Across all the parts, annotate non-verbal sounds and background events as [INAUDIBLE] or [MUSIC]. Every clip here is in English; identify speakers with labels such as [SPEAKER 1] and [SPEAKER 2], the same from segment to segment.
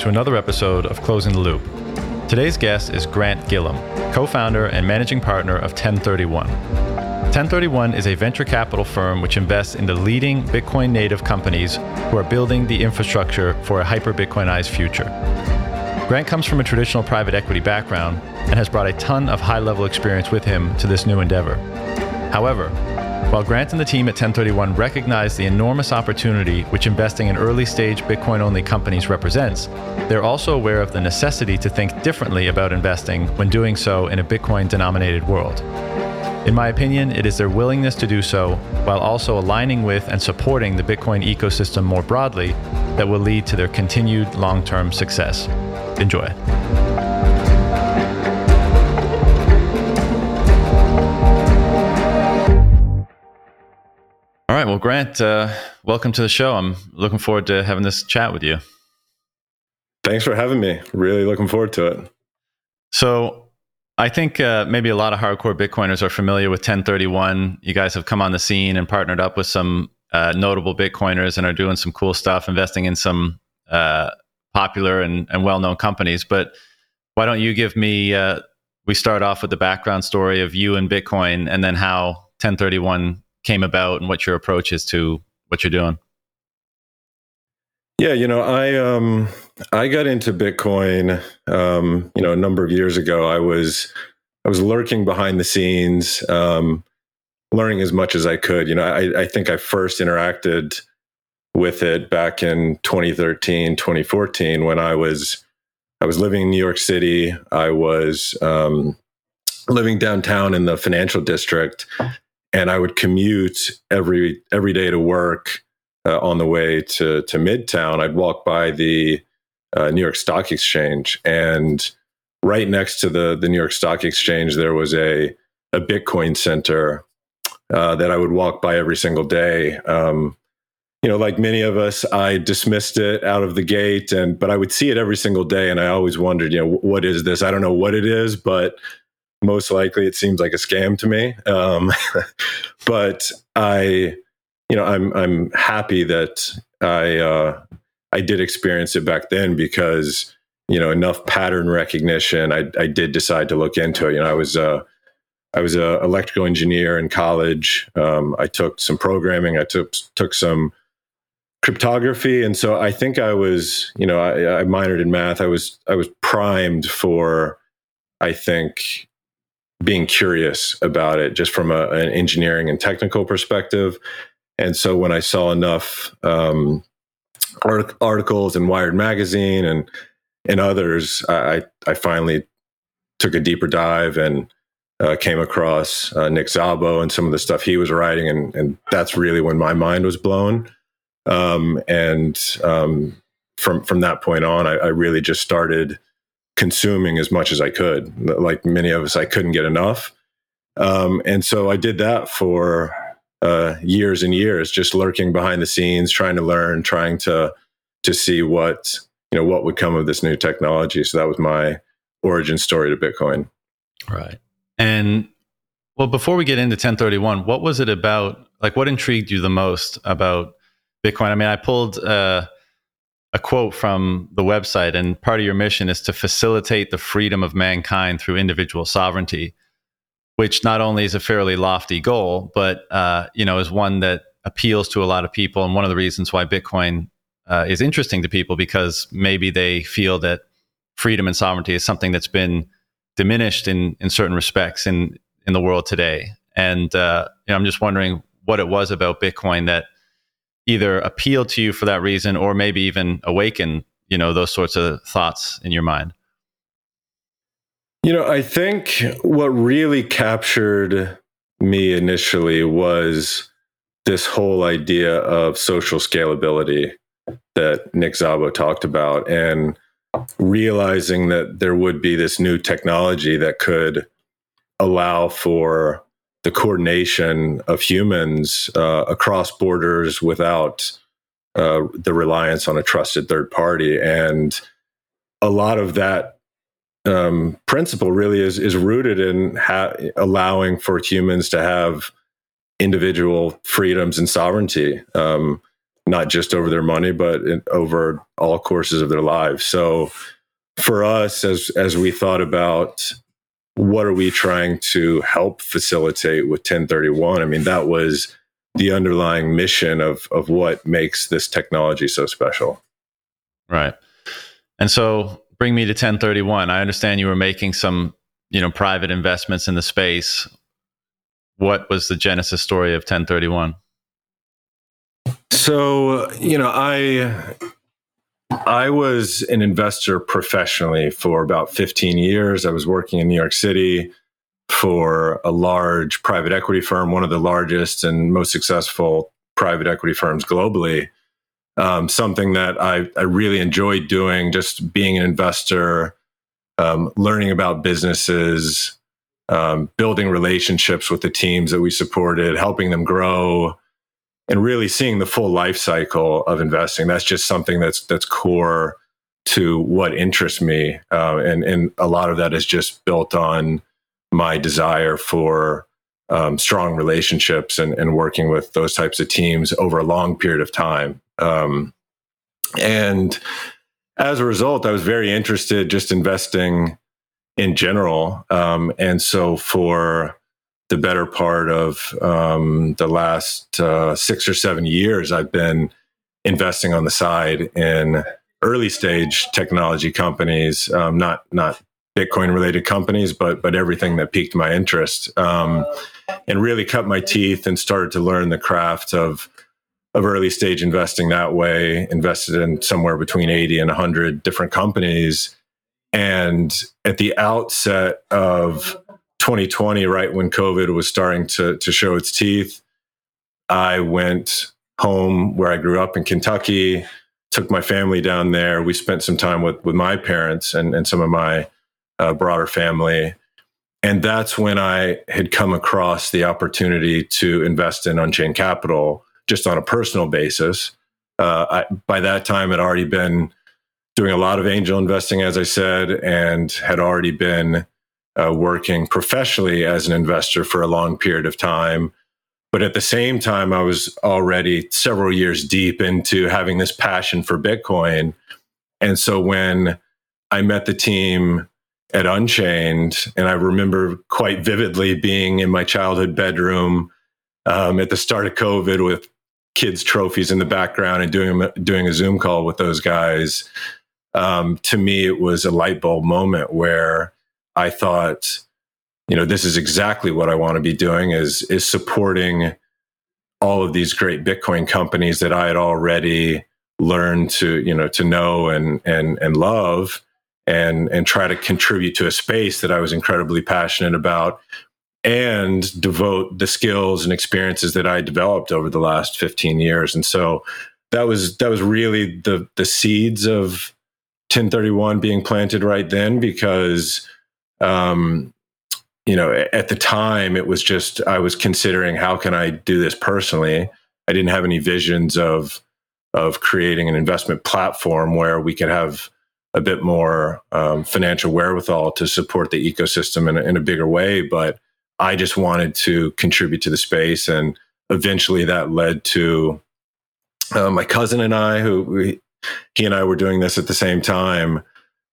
[SPEAKER 1] To another episode of Closing the Loop. Today's guest is Grant Gilliam, co founder and managing partner of 1031. 1031 is a venture capital firm which invests in the leading Bitcoin native companies who are building the infrastructure for a hyper Bitcoinized future. Grant comes from a traditional private equity background and has brought a ton of high level experience with him to this new endeavor. However, while Grant and the team at 1031 recognize the enormous opportunity which investing in early stage Bitcoin only companies represents, they're also aware of the necessity to think differently about investing when doing so in a Bitcoin denominated world. In my opinion, it is their willingness to do so while also aligning with and supporting the Bitcoin ecosystem more broadly that will lead to their continued long term success. Enjoy. Well, Grant, uh, welcome to the show. I'm looking forward to having this chat with you.
[SPEAKER 2] Thanks for having me. Really looking forward to it.
[SPEAKER 1] So, I think uh, maybe a lot of hardcore Bitcoiners are familiar with 1031. You guys have come on the scene and partnered up with some uh, notable Bitcoiners and are doing some cool stuff, investing in some uh, popular and, and well known companies. But why don't you give me, uh, we start off with the background story of you and Bitcoin and then how 1031 came about and what your approach is to what you're doing.
[SPEAKER 2] Yeah, you know, I um I got into Bitcoin um, you know, a number of years ago. I was I was lurking behind the scenes, um, learning as much as I could. You know, I, I think I first interacted with it back in 2013, 2014 when I was I was living in New York City. I was um, living downtown in the financial district and I would commute every every day to work uh, on the way to to Midtown. I'd walk by the uh, New York Stock Exchange, and right next to the the New York Stock Exchange, there was a a Bitcoin center uh, that I would walk by every single day. Um, you know, like many of us, I dismissed it out of the gate, and but I would see it every single day, and I always wondered, you know, what is this? I don't know what it is, but most likely it seems like a scam to me. Um, [LAUGHS] but I, you know, I'm I'm happy that I uh, I did experience it back then because you know enough pattern recognition. I I did decide to look into it. You know, I was uh, I was an electrical engineer in college. Um, I took some programming. I took took some cryptography, and so I think I was, you know, I, I minored in math. I was I was primed for, I think, being curious about it just from a, an engineering and technical perspective. And so when I saw enough um, art- articles in Wired magazine and and others, I I finally took a deeper dive and uh, came across uh, Nick Szabo and some of the stuff he was writing, and and that's really when my mind was blown. Um, and um, from from that point on, I, I really just started consuming as much as I could. Like many of us, I couldn't get enough. Um, and so I did that for uh, years and years, just lurking behind the scenes, trying to learn, trying to to see what you know what would come of this new technology. So that was my origin story to Bitcoin.
[SPEAKER 1] Right. And well, before we get into 1031, what was it about? Like, what intrigued you the most about Bitcoin? I mean, I pulled. Uh, a quote from the website, and part of your mission is to facilitate the freedom of mankind through individual sovereignty, which not only is a fairly lofty goal, but uh, you know is one that appeals to a lot of people, and one of the reasons why Bitcoin uh, is interesting to people because maybe they feel that freedom and sovereignty is something that's been diminished in in certain respects in in the world today. And uh, you know, I'm just wondering what it was about Bitcoin that either appeal to you for that reason or maybe even awaken you know those sorts of thoughts in your mind?
[SPEAKER 2] You know i think what really captured me initially was this whole idea of social scalability that Nick Szabo talked about and realizing that there would be this new technology that could allow for the coordination of humans uh, across borders without uh, the reliance on a trusted third party. And a lot of that um, principle really is is rooted in ha- allowing for humans to have individual freedoms and sovereignty. Um, not just over their money, but in, over all courses of their lives. So for us, as as we thought about what are we trying to help facilitate with 1031, I mean that was the underlying mission of of what makes this technology so special.
[SPEAKER 1] Right. And so bring me to 1031. I understand you were making some, you know, private investments in the space. What was the genesis story of 1031?
[SPEAKER 2] So, you know, I I was an investor professionally for about 15 years. I was working in New York City for a large private equity firm, one of the largest and most successful private equity firms globally. Um, something that I, I really enjoyed doing, just being an investor, um, learning about businesses, um, building relationships with the teams that we supported, helping them grow, and really seeing the full life cycle of investing. That's just something that's that's core to what interests me, uh, and and a lot of that is just built on my desire for um, strong relationships and, and working with those types of teams over a long period of time. Um, and as a result, I was very interested just investing in general. Um, and so for the better part of um, the last uh, six or seven years, I've been investing on the side in early stage technology companies, um, not not Bitcoin related companies, but but everything that piqued my interest, um, and really cut my teeth and started to learn the craft of of early stage investing that way. Invested in somewhere between eighty and hundred different companies, and at the outset of 2020, right when COVID was starting to to show its teeth, I went home where I grew up in Kentucky. Took my family down there. We spent some time with with my parents and, and some of my uh, broader family. And that's when I had come across the opportunity to invest in Unchained Capital just on a personal basis. Uh, I, by that time, had already been doing a lot of angel investing, as I said, and had already been uh, working professionally as an investor for a long period of time. But at the same time, I was already several years deep into having this passion for Bitcoin. And so when I met the team at Unchained. And I remember quite vividly being in my childhood bedroom um, at the start of COVID with kids' trophies in the background and doing doing a Zoom call with those guys. Um, to me, it was a light bulb moment where I thought, you know, this is exactly what I want to be doing is is supporting all of these great Bitcoin companies that I had already learned to, you know, to know and and and love and and try to contribute to a space that I was incredibly passionate about and devote the skills and experiences that I developed over the last 15 years. And so that was that was really the the seeds of 1031 being planted right then because um you know at the time it was just I was considering how can I do this personally. I didn't have any visions of of creating an investment platform where we could have a bit more um, financial wherewithal to support the ecosystem in a, in a bigger way. But I just wanted to contribute to the space, and eventually that led to uh, my cousin and I, who we, he and I were doing this at the same time.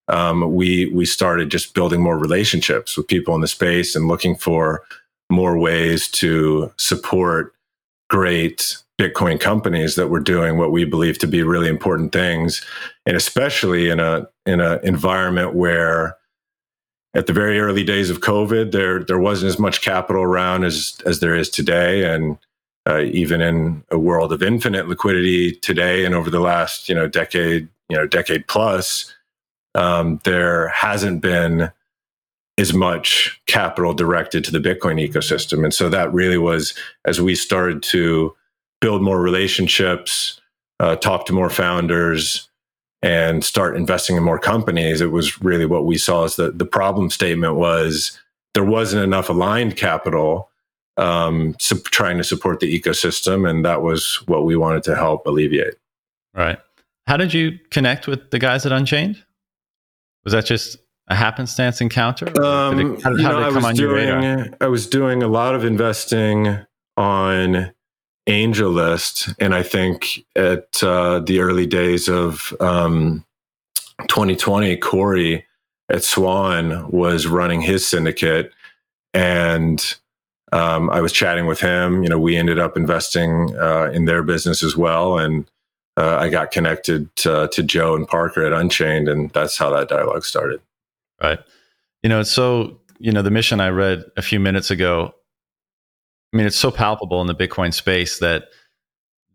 [SPEAKER 2] Um, we we started just building more relationships with people in the space and looking for more ways to support great Bitcoin companies that were doing what we believe to be really important things, and especially in a in an environment where, at the very early days of COVID, there there wasn't as much capital around as as there is today, and uh, even in a world of infinite liquidity today, and over the last you know decade you know decade plus, um, there hasn't been as much capital directed to the Bitcoin ecosystem, and so that really was as we started to build more relationships, uh, talk to more founders, and start investing in more companies. It was really what we saw as the, the problem statement was there wasn't enough aligned capital um, trying to support the ecosystem. And that was what we wanted to help alleviate.
[SPEAKER 1] Right. How did you connect with the guys at Unchained? Was that just a happenstance encounter?
[SPEAKER 2] Um, it, how, how know, did it come on doing, your radar? I was doing a lot of investing on AngelList, and I think at uh, the early days of um, 2020, Cory at Swan was running his syndicate, and um, I was chatting with him. You know, we ended up investing uh, in their business as well, and uh, I got connected to, to, Joe and Parker at Unchained, and that's how that dialogue started.
[SPEAKER 1] Right. You know, so you know the mission I read a few minutes ago. I mean, it's so palpable in the Bitcoin space that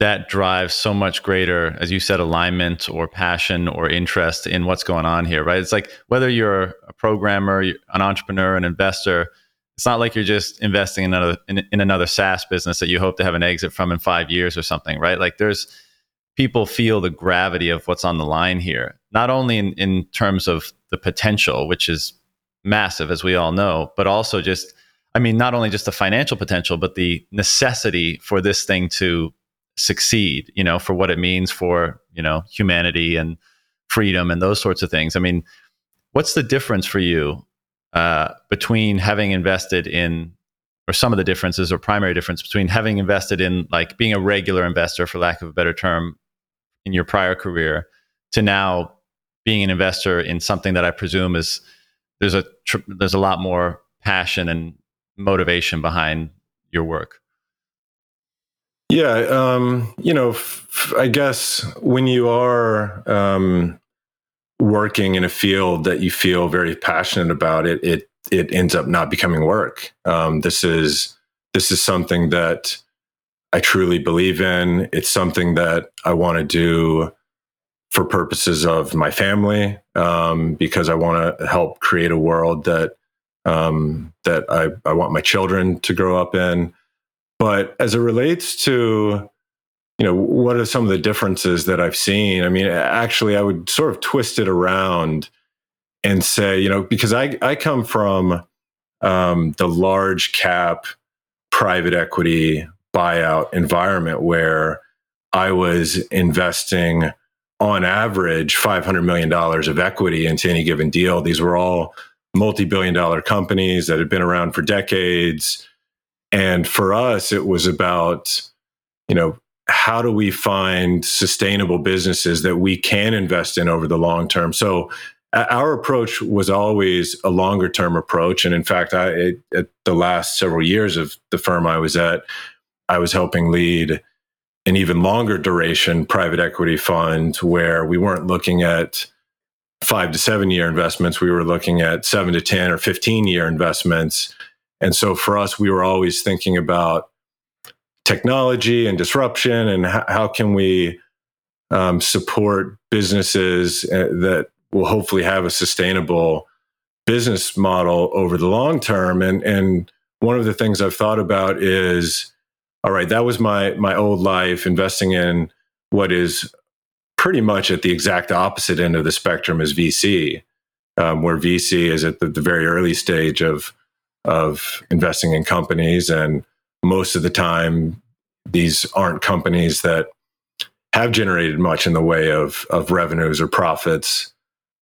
[SPEAKER 1] that drives so much greater, as you said, alignment or passion or interest in what's going on here, right? It's like whether you're a programmer, an entrepreneur, an investor, it's not like you're just investing in another in, in, another SaaS business that you hope to have an exit from in five years or something, right? Like there's people feel the gravity of what's on the line here, not only in, in terms of the potential, which is massive, as we all know, but also just, I mean, not only just the financial potential, but the necessity for this thing to succeed, you know, for what it means for, you know, humanity and freedom and those sorts of things. I mean, what's the difference for you uh, between having invested in, or some of the differences or primary difference between having invested in like being a regular investor, for lack of a better term, in your prior career to now being an investor in something that I presume is there's a tr- there's a lot more passion and motivation behind your work.
[SPEAKER 2] Yeah, um, you know, I guess when you are um, working in a field that you feel very passionate about, it it it ends up not becoming work. Um, this is this is something that I truly believe in. It's something that I want to do for purposes of my family, um, because I want to help create a world that um, that I, I want my children to grow up in. But as it relates to, you know, what are some of the differences that I've seen? I mean, actually, I would sort of twist it around and say, you know, because I, I come from um, the large cap private equity buyout environment where I was investing on average $500 million of equity into any given deal. These were all multi billion dollar companies that had been around for decades and for us, it was about, you know, how do we find sustainable businesses that we can invest in over the long term? So uh, our approach was always a longer term approach. And in fact, I, at the last several years of the firm I was at, I was helping lead an even longer duration private equity fund where we weren't looking at five to seven year investments. We were looking at seven to 10 or 15 year investments and so for us, we were always thinking about technology and disruption and how, can we um, support businesses uh, that will hopefully have a sustainable business model over the long term. And, and one of the things I've thought about is, all right, that was my, my old life investing in what is pretty much at the exact opposite end of the spectrum as VC, um, where VC is at the, the very early stage of of investing in companies. And most of the time, these aren't companies that have generated much in the way of, of revenues or profits.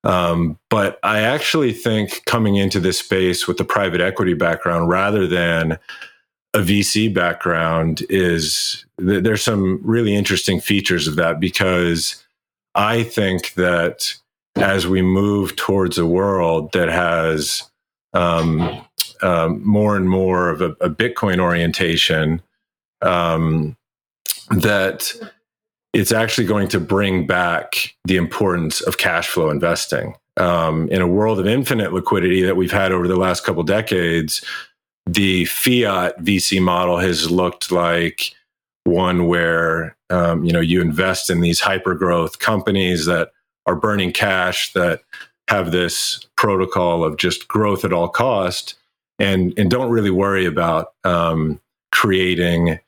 [SPEAKER 2] Um, but I actually think coming into this space with a private equity background rather than a VC background is there's some really interesting features of that because I think that as we move towards a world that has um, um, more and more of a, a Bitcoin orientation, um, that it's actually going to bring back the importance of cash flow investing. Um, in a world of infinite liquidity that we've had over the last couple decades, the fiat VC model has looked like one where um, you know you invest in these hyper growth companies that are burning cash that have this protocol of just growth at all cost and and don't really worry about um, creating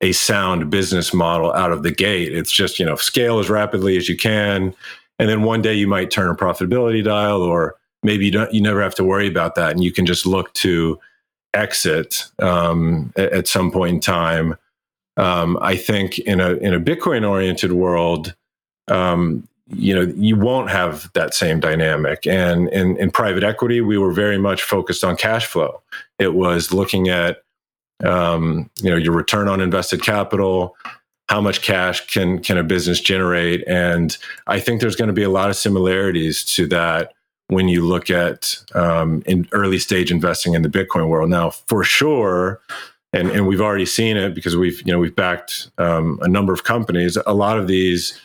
[SPEAKER 2] a sound business model out of the gate. It's just you know scale as rapidly as you can, and then one day you might turn a profitability dial, or maybe you don't. You never have to worry about that, and you can just look to exit um, at, at, some point in time. Um, I think in a in a Bitcoin oriented world, um, you know you won't have that same dynamic. And in, in private equity we were very much focused on cash flow. It was looking at um, you know your return on invested capital how much cash can can a business generate? And i think there's going to be a lot of similarities to that when you look at um, in early stage investing in the bitcoin world. Now for sure and and we've already seen it because we've you know we've backed um, a number of companies. A lot of these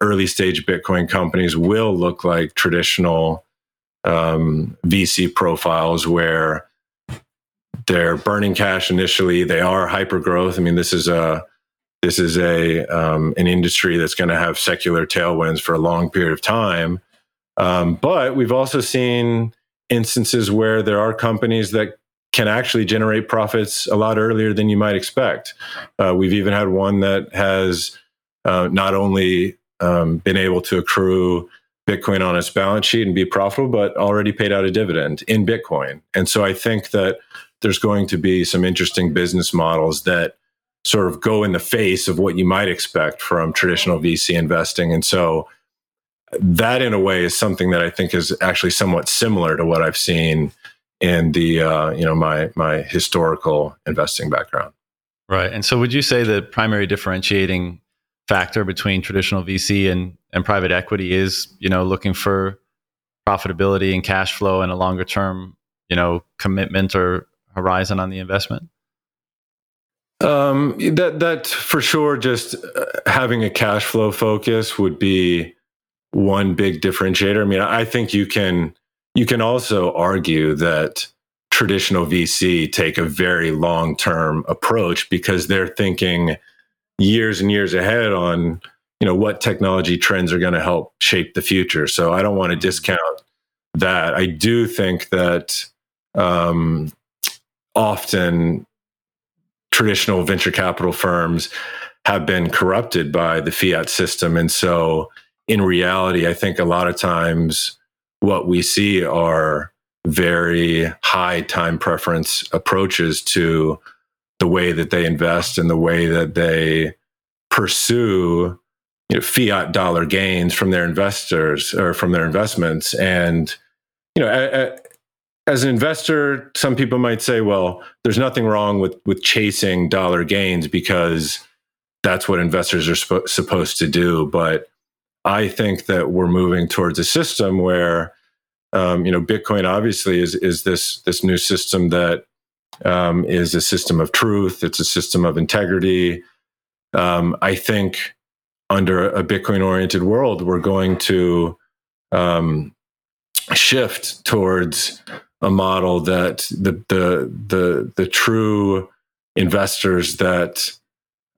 [SPEAKER 2] early stage bitcoin companies will look like traditional um, vc profiles where they're burning cash initially. They are hyper growth i mean this is a this is a um, an industry that's going to have secular tailwinds for a long period of time. Um, but we've also seen instances where there are companies that can actually generate profits a lot earlier than you might expect. Uh, we've even had one that has uh, not only um, been able to accrue Bitcoin on its balance sheet and be profitable, but already paid out a dividend in Bitcoin. And so I think that there's going to be some interesting business models that sort of go in the face of what you might expect from traditional VC investing. And so that in a way is something that I think is actually somewhat similar to what I've seen in the uh, you know my my historical investing background.
[SPEAKER 1] Right. And so would you say the primary differentiating factor between traditional VC and, and private equity is, you know, looking for profitability and cash flow and a longer term, you know, commitment or horizon on the investment?
[SPEAKER 2] Um, that that for sure. Just uh, having a cash flow focus would be one big differentiator. I mean, I think you can you can also argue that traditional VC take a very long term approach because they're thinking years and years ahead on you know what technology trends are going to help shape the future. So I don't want to mm-hmm. discount that. I do think that um, often traditional venture capital firms have been corrupted by the fiat system. And so, in reality, I think a lot of times what we see are very high time preference approaches to the way that they invest and the way that they pursue you know, fiat dollar gains from their investors or from their investments. And you know, as an investor, some people might say, well, there's nothing wrong with with chasing dollar gains because that's what investors are sp- supposed to do. But I think that we're moving towards a system where, um, you know, Bitcoin obviously is is this this new system that um, is a system of truth. It's a system of integrity. Um, I think under a Bitcoin oriented world, we're going to um, shift towards a model that the the the the true investors that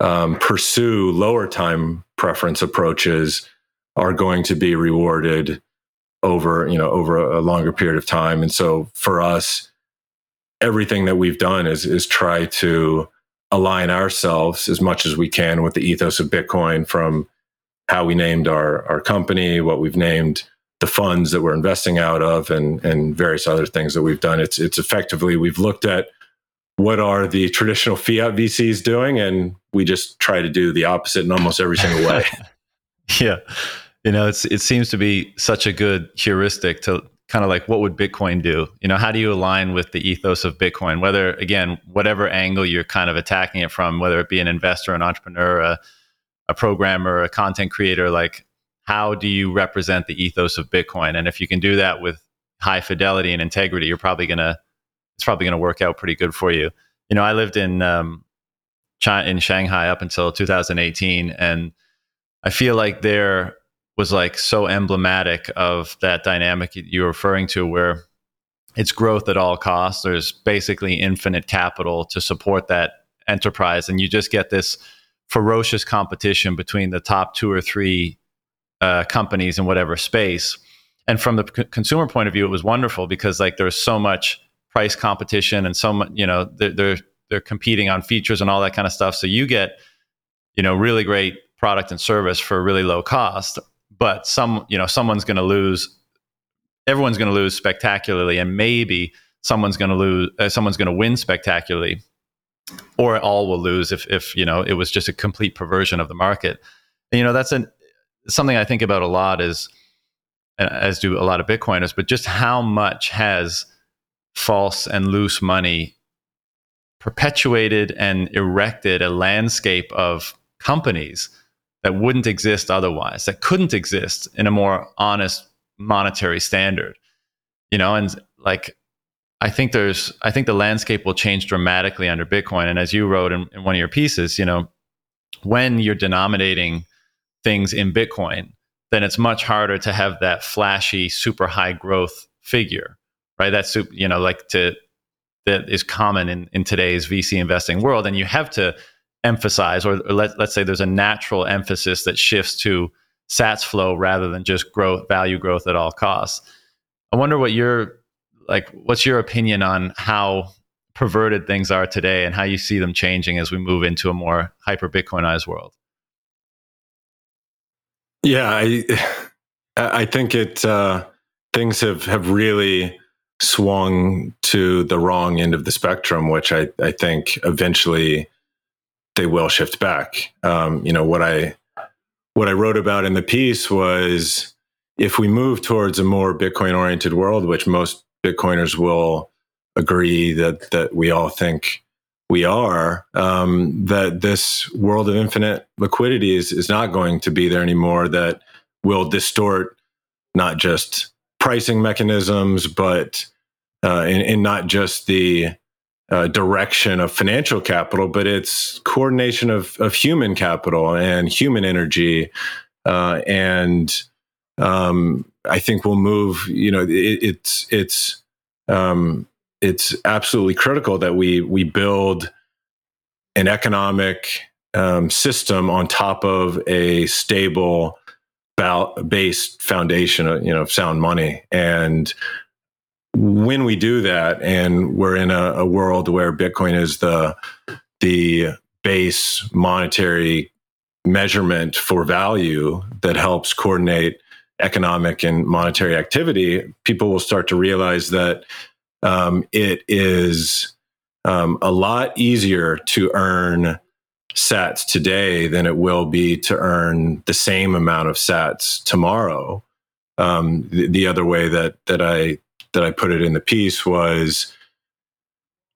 [SPEAKER 2] um, pursue lower time preference approaches are going to be rewarded over you know over a longer period of time and so for us everything that we've done is is try to align ourselves as much as we can with the ethos of bitcoin from how we named our our company what we've named the funds that we're investing out of and and various other things that we've done. It's it's effectively we've looked at what are the traditional fiat VCs doing, and we just try to do the opposite in almost every single way. [LAUGHS]
[SPEAKER 1] yeah, you know, it's it seems to be such a good heuristic to kind of like what would Bitcoin do? You know, how do you align with the ethos of Bitcoin? Whether again, whatever angle you're kind of attacking it from, whether it be an investor, an entrepreneur, a, a programmer, a content creator, like how do you represent the ethos of Bitcoin? And if you can do that with high fidelity and integrity, you're probably gonna it's probably gonna work out pretty good for you. You know, I lived in um, China, in Shanghai up until 2018, and I feel like there was like so emblematic of that dynamic you're referring to, where it's growth at all costs. There's basically infinite capital to support that enterprise, and you just get this ferocious competition between the top two or three uh, companies in whatever space. And from the c- consumer point of view, it was wonderful because like there's so much price competition and so much, you know, they're, they're, they're competing on features and all that kind of stuff. So you get, you know, really great product and service for really low cost. But some, you know, someone's going to lose. Everyone's going to lose spectacularly, and maybe someone's going to lose. Uh, someone's going to win spectacularly, or all will lose if, if you know, it was just a complete perversion of the market. And, you know, that's an something I think about a lot is, as do a lot of Bitcoiners, but just how much has false and loose money perpetuated and erected a landscape of companies that wouldn't exist otherwise, that couldn't exist in a more honest monetary standard. You know, and like I think there's I think the landscape will change dramatically under Bitcoin. And as you wrote in, in one of your pieces, you know, when you're denominating things in Bitcoin, then it's much harder to have that flashy, super high growth figure, right? That's you know, like to that is common in, in today's VC investing world. And you have to emphasize, or, or let, let's say there's a natural emphasis that shifts to Sats flow rather than just growth, value growth at all costs. I wonder what your like, what's your opinion on how perverted things are today and how you see them changing as we move into a more hyper Bitcoinized world?
[SPEAKER 2] Yeah, I I think it uh, things have have really swung to the wrong end of the spectrum, which I, I think eventually they will shift back. Um, you know what I what I wrote about in the piece was if we move towards a more Bitcoin oriented world, which most Bitcoiners will agree that that we all think we are, um, that this world of infinite liquidity is is not going to be there anymore. That will distort not just pricing mechanisms, but uh, and, not just the uh, direction of financial capital, but it's coordination of, of human capital and human energy. Uh, and um, I think we'll move. You know, it, it's it's um, it's absolutely critical that we we build an economic um, system on top of a stable based foundation, of, you know, sound money. And when we do that, and we're in a, a world where Bitcoin is the the base monetary measurement for value that helps coordinate economic and monetary activity, people will start to realize that um, it is um, a lot easier to earn sats today than it will be to earn the same amount of sats tomorrow. Um, the, the, other way that that I that I put it in the piece was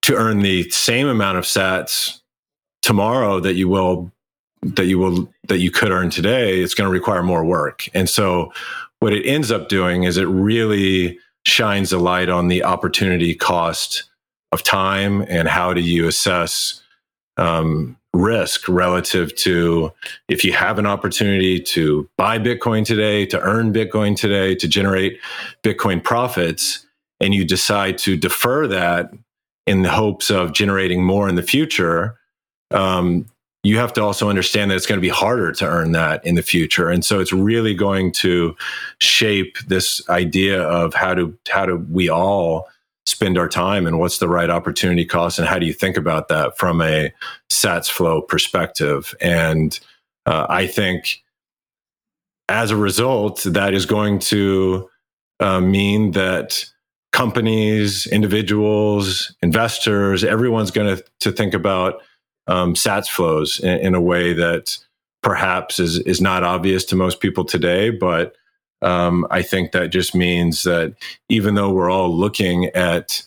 [SPEAKER 2] to earn the same amount of sats tomorrow that you will that you will that you could earn today. It's going to require more work, and so what it ends up doing is it really shines a light on the opportunity cost of time and how do you assess um, risk relative to if you have an opportunity to buy Bitcoin today, to earn Bitcoin today, to generate Bitcoin profits, and you decide to defer that in the hopes of generating more in the future, um, you have to also understand that it's going to be harder to earn that in the future. And so it's really going to shape this idea of how do how do we all spend our time and what's the right opportunity cost and how do you think about that from a sats flow perspective? And uh, i think as a result that is going to uh, mean that companies individuals investors everyone's going to, to think about um, sats flows in, in, a way that perhaps is, is not obvious to most people today but um, I think that just means that even though we're all looking at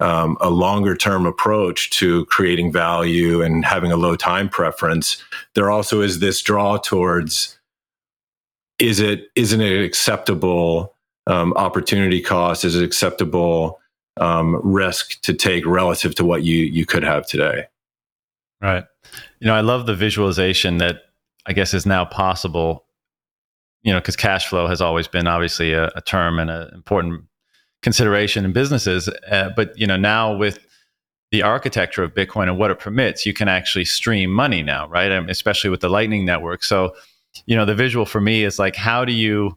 [SPEAKER 2] um, a longer term approach to creating value and having a low time preference, there also is this draw towards is it isn't it acceptable um, opportunity cost? Is it acceptable um, risk to take relative to what you you could have today?
[SPEAKER 1] Right. You know, I love the visualization that I guess is now possible you know, because cash flow has always been obviously a, a term and an important consideration in businesses. Uh, but you know, now with the architecture of Bitcoin and what it permits, you can actually stream money now, right? Um, especially with the Lightning Network. So, you know, the visual for me is like, how do you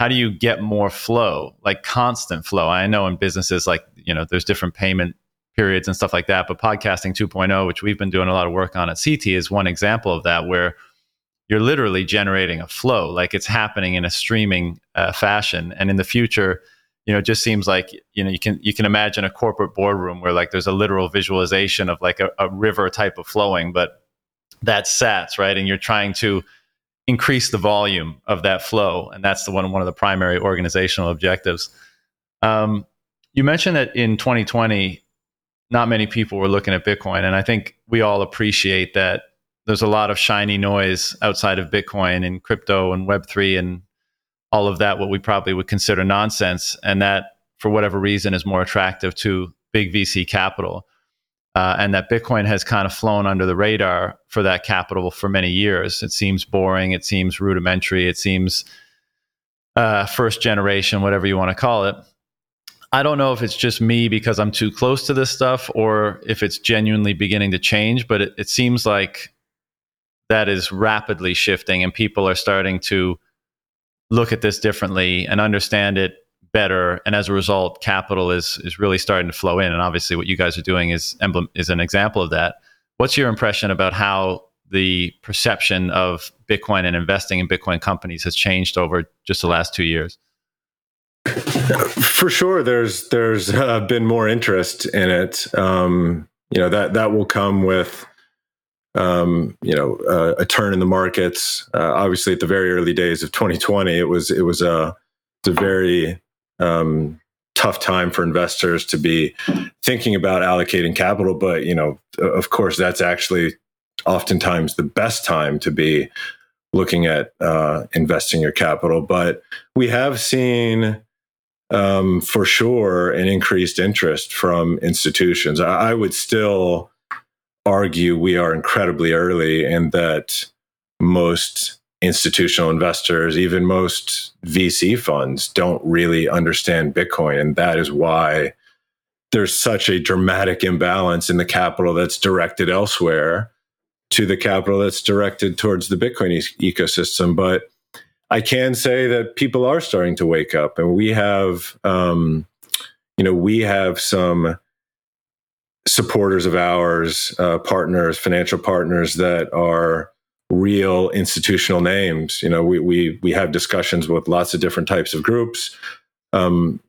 [SPEAKER 1] how do you get more flow, like constant flow? I know in businesses, like you know, there's different payment periods and stuff like that. But podcasting 2.0, which we've been doing a lot of work on at CT, is one example of that, where you're literally generating a flow like it's happening in a streaming uh, fashion. And in the future you know it just seems like you know you can you can imagine a corporate boardroom where like there's a literal visualization of like a, a river type of flowing but that's sats right? And you're trying to increase the volume of that flow. And that's the one one of the primary organizational objectives. Um, you mentioned that in 2020 not many people were looking at Bitcoin. And I think we all appreciate that there's a lot of shiny noise outside of Bitcoin and crypto and Web3 and all of that, what we probably would consider nonsense. And that, for whatever reason, is more attractive to big VC capital. Uh, and that Bitcoin has kind of flown under the radar for that capital for many years. It seems boring. It seems rudimentary. It seems uh, first generation, whatever you want to call it. I don't know if it's just me because I'm too close to this stuff or if it's genuinely beginning to change, but it, it seems like that is rapidly shifting and people are starting to look at this differently and understand it better. And as a result capital is is really starting to flow in. And obviously what you guys are doing is emblem is an example of that. What's your impression about how the perception of bitcoin and investing in bitcoin companies has changed over just the last 2 years?
[SPEAKER 2] For sure, there's there's uh, been more interest in it. Um, you know that that will come with um, you know uh, a turn in the markets. Uh, obviously, at the very early days of 2020, it was it was a a very um, tough time for investors to be thinking about allocating capital. But you know, of course, that's actually oftentimes the best time to be looking at uh, investing your capital. But we have seen um, for sure an increased interest from institutions. I, I, would still argue we are incredibly early and that most institutional investors, even most VC funds, don't really understand Bitcoin. And that is why there's such a dramatic imbalance in the capital that's directed elsewhere to the capital that's directed towards the Bitcoin e- ecosystem. But I can say that people are starting to wake up, and we have, um, you know, we have some supporters of ours, uh, partners, financial partners that are real institutional names. You know, we we we have discussions with lots of different types of groups. Um,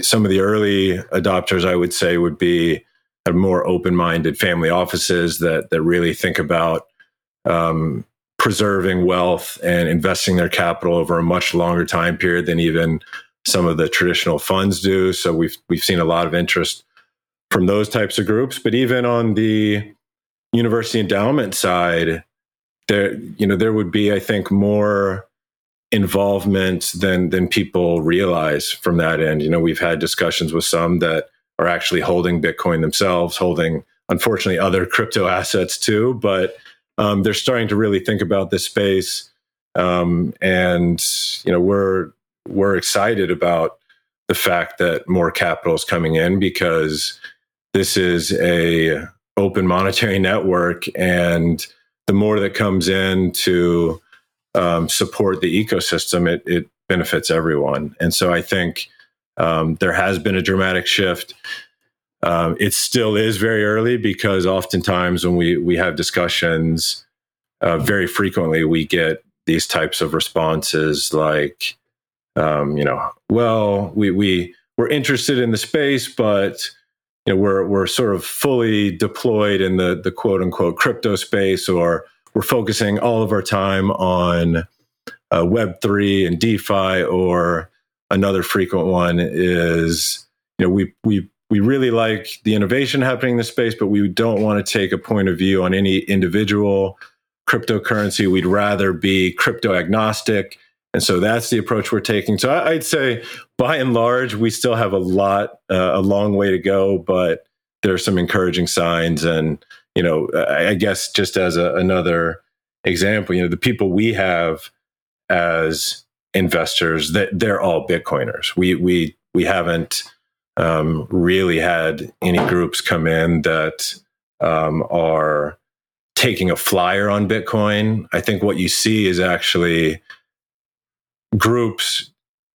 [SPEAKER 2] some of the early adopters, I would say, would be more open-minded family offices that that really think about um, preserving wealth and investing their capital over a much longer time period than even some of the traditional funds do. So we've we've seen a lot of interest from those types of groups. But even on the university endowment side, there you know there would be, I think, more involvement than than people realize from that end. You know, we've had discussions with some that are actually holding Bitcoin themselves, holding unfortunately other crypto assets too, but um, they're starting to really think about this space, um, and you know we're we're excited about the fact that more capital is coming in because this is a open monetary network, and the more that comes in to um, support the ecosystem, it, it benefits everyone. And so I think um, there has been a dramatic shift. Um, it still is very early because oftentimes when we we have discussions, uh, very frequently we get these types of responses like, um, you know, well, we we we're interested in the space, but you know we're we're sort of fully deployed in the the quote unquote crypto space, or we're focusing all of our time on uh, Web three and DeFi, or another frequent one is you know we we we really like the innovation happening in the space, but we don't want to take a point of view on any individual cryptocurrency. We'd rather be crypto agnostic. And so that's the approach we're taking. So I'd say by and large, we still have a lot, uh, a long way to go, but there are some encouraging signs. And, you know, I guess just as a, another example, you know, the people we have as investors, that they're all Bitcoiners. We, we, we haven't um, really had any groups come in that um, are taking a flyer on Bitcoin. I think what you see is actually groups,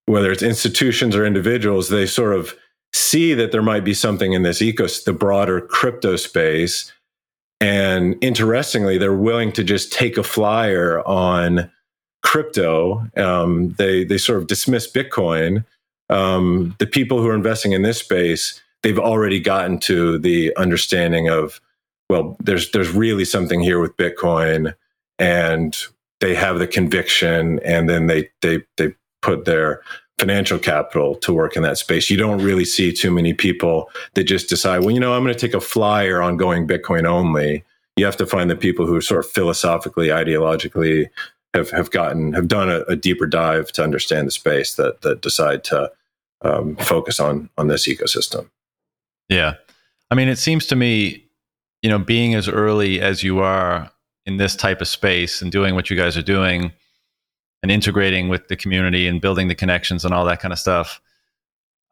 [SPEAKER 2] whether it's institutions or individuals, they sort of see that there might be something in this ecosystem, the broader crypto space. And interestingly, they're willing to just take a flyer on crypto. Um, they they sort of dismiss Bitcoin um, the people who are investing in this space, they've already gotten to the understanding of, well, there's there's really something here with Bitcoin, and they have the conviction, and then they they they put their financial capital to work in that space. You don't really see too many people that just decide, well, you know, I'm going to take a flyer on going Bitcoin only. You have to find the people who sort of philosophically, ideologically have, have gotten have done a, a deeper dive to understand the space that that decide to um, focus on on this ecosystem.
[SPEAKER 1] Yeah, I mean, it seems to me, you know, being as early as you are in this type of space and doing what you guys are doing and integrating with the community and building the connections and all that kind of stuff.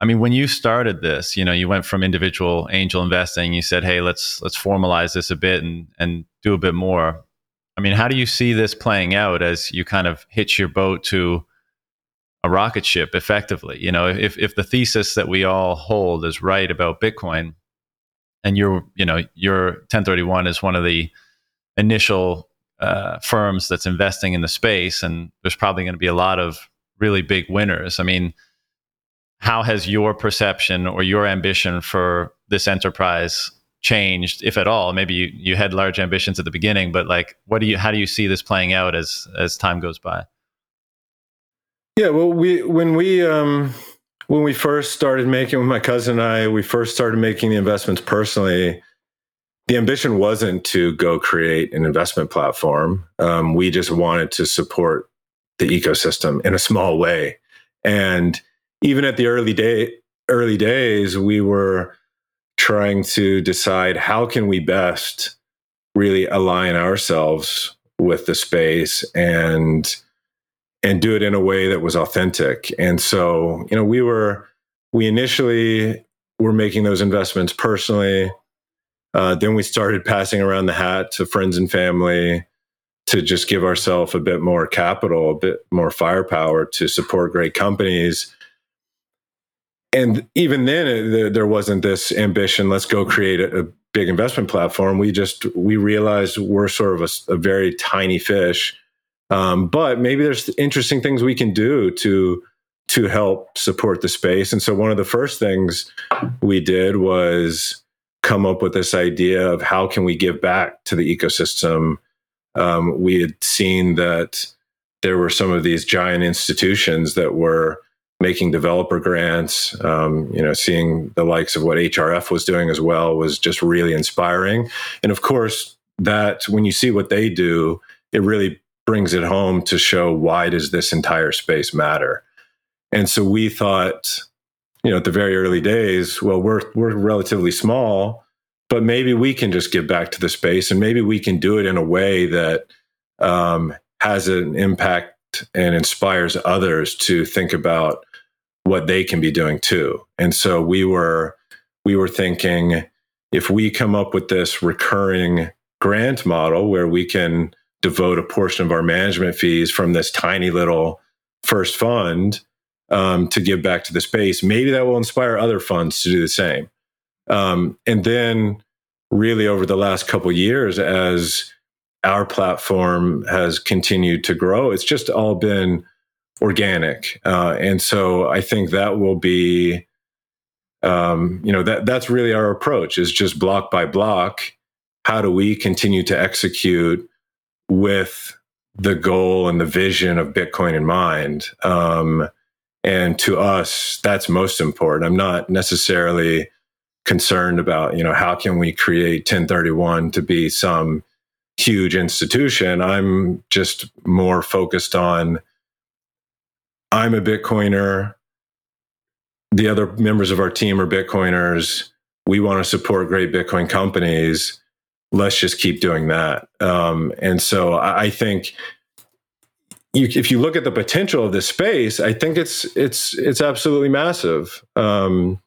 [SPEAKER 1] I mean, when you started this, you know, you went from individual angel investing. You said, "Hey, let's let's formalize this a bit and and do a bit more." I mean, how do you see this playing out as you kind of hitch your boat to a rocket ship effectively? You know, if if the thesis that we all hold is right about Bitcoin, and you're, you know, your Ten31 is one of the initial uh, firms that's investing in the space, and there's probably going to be a lot of really big winners. I mean, how has your perception or your ambition for this enterprise changed, if at all? Maybe you, you had large ambitions at the beginning, but like, what do you, how do you see this playing out as as time goes by?
[SPEAKER 2] Yeah, well, we when we um, when we first started making with my cousin and I, we first started making the investments personally the ambition wasn't to go create an investment platform. Um, we just wanted to support the ecosystem in a small way. And even at the early day, early days, we were trying to decide how can we best really align ourselves with the space and and do it in a way that was authentic. And so, you know, we were we initially were making those investments personally uh, then we started passing around the hat to friends and family to just give ourselves a bit more capital, a bit more firepower to support great companies. And even then, there wasn't this ambition. Let's go create a, a, big investment platform. We just we realized we're sort of a, a very tiny fish, um, but maybe there's interesting things we can do to to help support the space. And so one of the first things we did was come up with this idea of how can we give back to the ecosystem. Um, we had seen that there were some of these giant institutions that were making developer grants. Um, you know, seeing the likes of what HRF was doing as well was just really inspiring. And of course, that when you see what they do, it really brings it home to show why does this entire space matter. And so we thought you know, at the very early days, well, we're we're relatively small, but maybe we can just give back to the space, and maybe we can do it in a way that um, has an impact and inspires others to think about what they can be doing too. And so we were we were thinking if we come up with this recurring grant model where we can devote a portion of our management fees from this tiny little first fund um, to give back to the space. Maybe that will inspire other funds to do the same. Um, and then, really, over the last couple years, as our platform has continued to grow, it's just all been organic. Uh, and so, I think that will be, um, you know, that that's really our approach is just block by block. How do we continue to execute with the goal and the vision of Bitcoin in mind? Um, and to us, that's most important. I'm not necessarily concerned about, you know, how can we create Ten31 to be some huge institution. I'm just more focused on I'm a Bitcoiner. The other members of our team are Bitcoiners. We want to support great Bitcoin companies. Let's just keep doing that. Um, and so I, I think you, if you look at the potential of this space, I think it's it's it's absolutely massive. Um,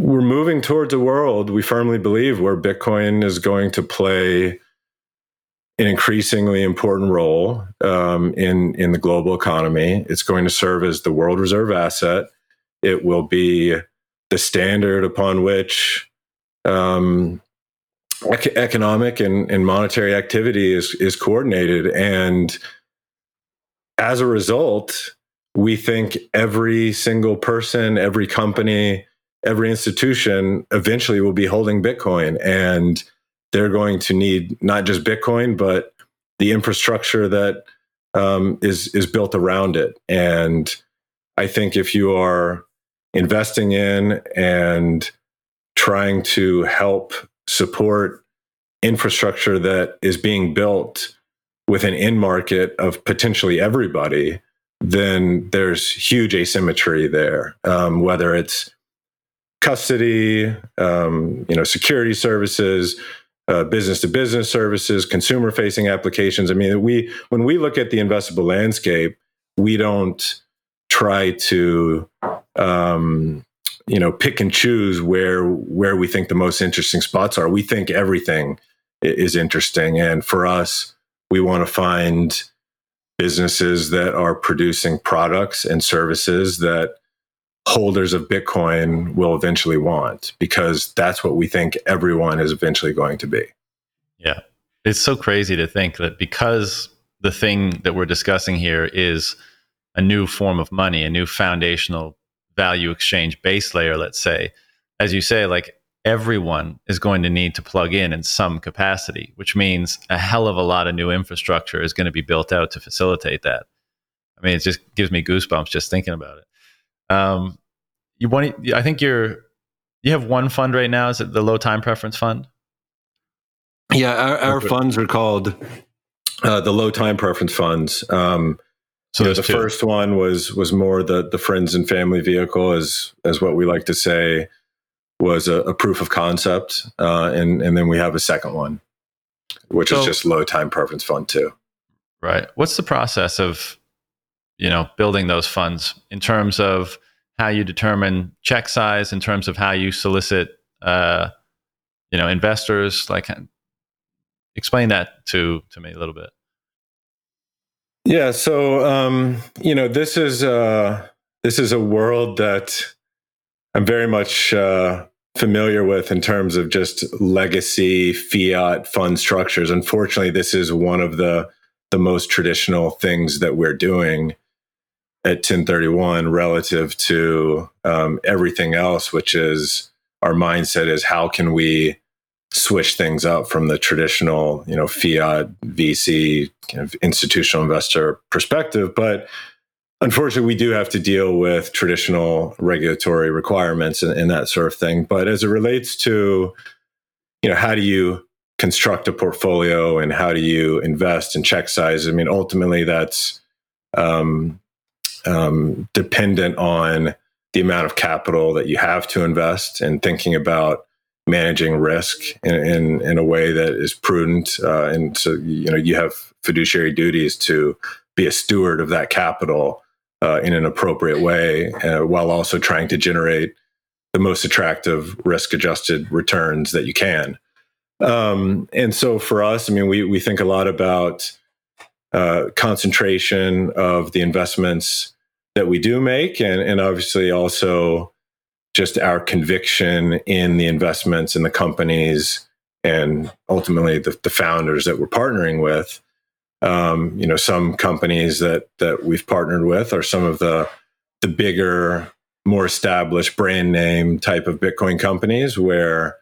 [SPEAKER 2] we're moving towards a world we firmly believe where Bitcoin is going to play an increasingly important role um, in in the global economy. It's going to serve as the world reserve asset. It will be the standard upon which um, economic and, and monetary activity is is coordinated and as a result, we think every single person, every company, every institution eventually will be holding Bitcoin. And they're going to need not just Bitcoin, but the infrastructure that um, is is built around it. And I think if you are investing in and trying to help support infrastructure that is being built with an in market of potentially everybody, then there's huge asymmetry there. Um, whether it's custody, um, you know, security services, business to business services, consumer facing applications. I mean, we when we look at the investable landscape, we don't try to um, you know pick and choose where where we think the most interesting spots are. We think everything is interesting, and for us, we want to find businesses that are producing products and services that holders of Bitcoin will eventually want because that's what we think everyone is eventually going to be.
[SPEAKER 1] Yeah. It's so crazy to think that because the thing that we're discussing here is a new form of money, a new foundational value exchange base layer, let's say, as you say, like everyone is going to need to plug in in some capacity, which means a hell of a lot of new infrastructure is going to be built out to facilitate that. I mean, it just gives me goosebumps just thinking about it. Um, you want? I think you're. You have one fund right now. Is it the low time preference fund?
[SPEAKER 2] Yeah, our, our funds are called uh, the low time preference funds. Um, so know, the two. first one was was more the the friends and family vehicle, as as what we like to say was a, a proof of concept, uh, and and then we have a second one, which so, is just low time preference fund two.
[SPEAKER 1] Right. What's the process of you know building those funds in terms of how you determine check size in terms of how you solicit uh, you know investors like explain that to to me a little bit
[SPEAKER 2] yeah so um, you know this is uh, this is a world that i'm very much uh, familiar with in terms of just legacy fiat fund structures unfortunately this is one of the the most traditional things that we're doing at Ten31 relative to um, everything else, which is our mindset is how can we switch things up from the traditional, you know, fiat VC kind of institutional investor perspective. But unfortunately, we do have to deal with traditional regulatory requirements and, and that sort of thing. But as it relates to, you know, how do you construct a portfolio and how do you invest in check size? I mean, ultimately, that's um, um, dependent on the amount of capital that you have to invest and thinking about managing risk in, in, in a way that is prudent. Uh, and so, you know, you have fiduciary duties to be a steward of that capital uh, in an appropriate way uh, while also trying to generate the most attractive risk adjusted returns that you can. Um, and so for us, I mean, we, we think a lot about uh, concentration of the investments that we do make, and, and obviously also just our conviction in the investments in the companies and ultimately the, the founders that we're partnering with. Um, you know, some companies that that we've partnered with are some of the the bigger, more established brand name type of Bitcoin companies where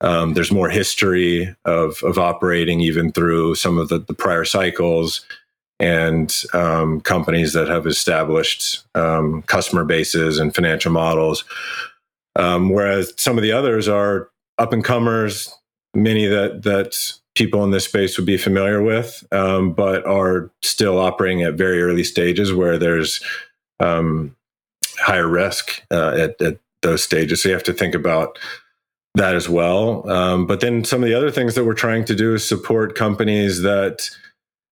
[SPEAKER 2] um, there's more history of of operating even through some of the, the prior cycles and um, companies that have established um, customer bases and financial models. Um, whereas some of the others are up and comers, many that that people in this space would be familiar with, um, but are still operating at very early stages where there's um, higher risk uh, at, at, those stages. So you have to think about that as well. Um, but then some of the other things that we're trying to do is support companies that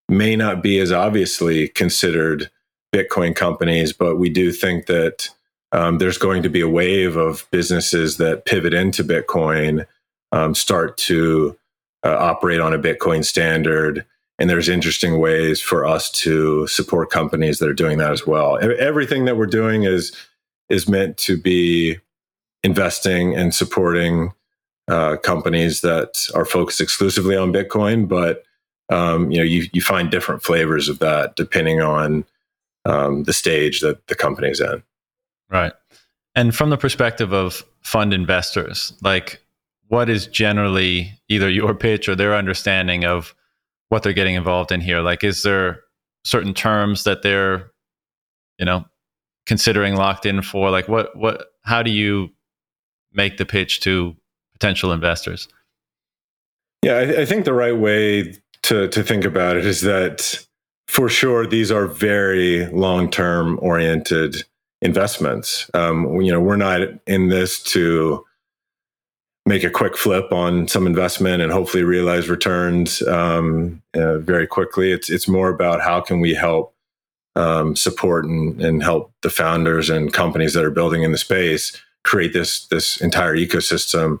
[SPEAKER 2] may not be as obviously considered Bitcoin companies, but we do think that um, there's going to be a wave of businesses that pivot into Bitcoin, um, start to uh, operate on a Bitcoin standard. And there's interesting ways for us to support companies that are doing that as well. Everything that we're doing is is meant to be investing and supporting uh, companies that are focused exclusively on Bitcoin, but um, you know, you, you find different flavors of that depending on um, the stage that the company's in.
[SPEAKER 1] Right. And from the perspective of fund investors, like what is generally either your pitch or their understanding of what they're getting involved in here? Like, is there certain terms that they're, you know, considering locked in for? Like, what what? How do you make the pitch to potential investors?
[SPEAKER 2] Yeah, I, I think the right way to to think about it is that for sure these are very long term oriented investments. Um, you know, we're not in this to make a quick flip on some investment and hopefully realize returns um, uh, very quickly. It's it's more about how can we help um, support and, and help the founders and companies that are building in the space create this this entire ecosystem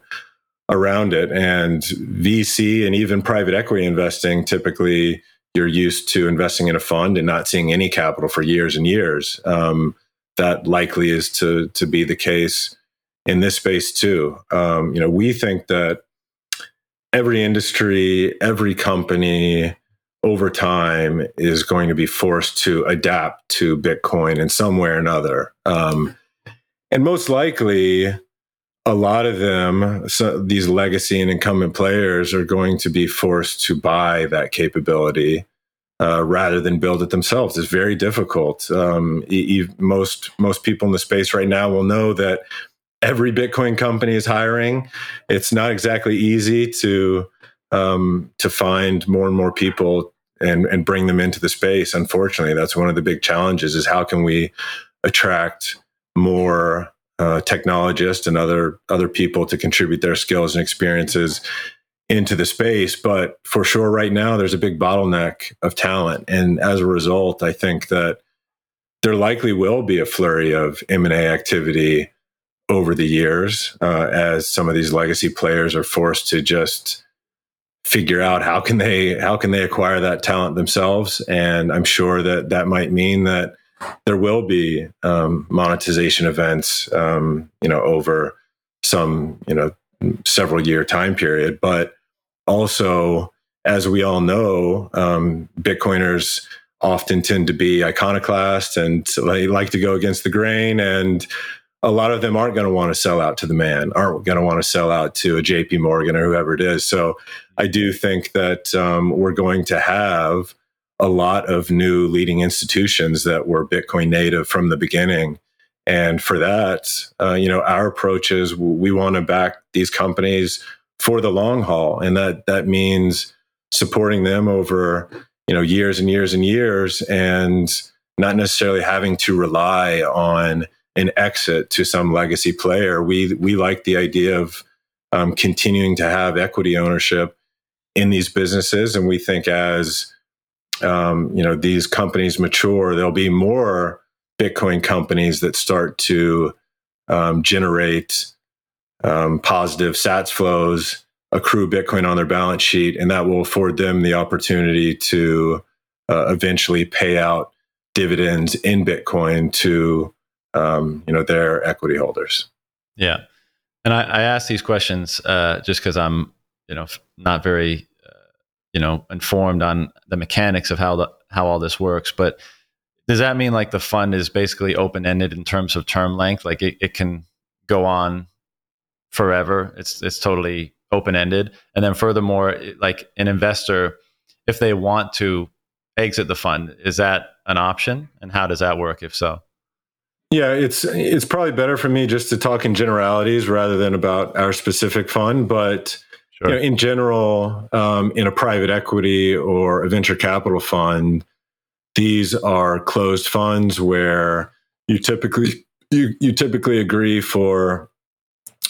[SPEAKER 2] around it. And VC and even private equity investing typically you're used to investing in a fund and not seeing any capital for years and years. Um, that likely is to to be the case in this space too. Um, you know, we think that every industry, every company over time is going to be forced to adapt to Bitcoin in some way or another. Um, and most likely, a lot of them, so these legacy and incumbent players, are going to be forced to buy that capability uh, rather than build it themselves. It's very difficult. Um, e- most most people in the space right now will know that every Bitcoin company is hiring. It's not exactly easy to um, to find more and more people and and bring them into the space. Unfortunately, that's one of the big challenges: is how can we attract more uh, technologists and other other people to contribute their skills and experiences into the space. But for sure, right now, there's a big bottleneck of talent. And as a result, I think that there likely will be a flurry of M&A activity over the years uh, as some of these legacy players are forced to just figure out how can they how can they acquire that talent themselves and i'm sure that that might mean that there will be um, monetization events um, you know over some you know several year time period. But also, as we all know, um, Bitcoiners often tend to be iconoclast and they like to go against the grain. And a lot of them aren't going to want to sell out to the man, aren't going to want to sell out to a JP Morgan or whoever it is. So I do think that um, we're going to have a lot of new leading institutions that were Bitcoin native from the beginning and for that, uh, you know, our approach is we want to back these companies for the long haul, and that that means supporting them over you know years and years and years, and not necessarily having to rely on an exit to some legacy player. We we like the idea of um, continuing to have equity ownership in these businesses, and we think as um, you know these companies mature, there'll be more Bitcoin companies that start to um, generate um, positive Sats flows, accrue Bitcoin on their balance sheet, and that will afford them the opportunity to uh, eventually pay out dividends in Bitcoin to um, you know their equity holders.
[SPEAKER 1] Yeah, and I, I ask these questions uh, just because I'm you know not very uh, you know informed on the mechanics of how the how all this works, but does that mean like the fund is basically open ended in terms of term length? Like it, it can go on forever. It's it's totally open ended. And then furthermore, like an investor, if they want to exit the fund, is that an option? And how does that work if so?
[SPEAKER 2] Yeah, it's it's probably better for me just to talk in generalities rather than about our specific fund. But sure. you know, in general, um, in a private equity or a venture capital fund, these are closed funds where you typically you, you typically agree for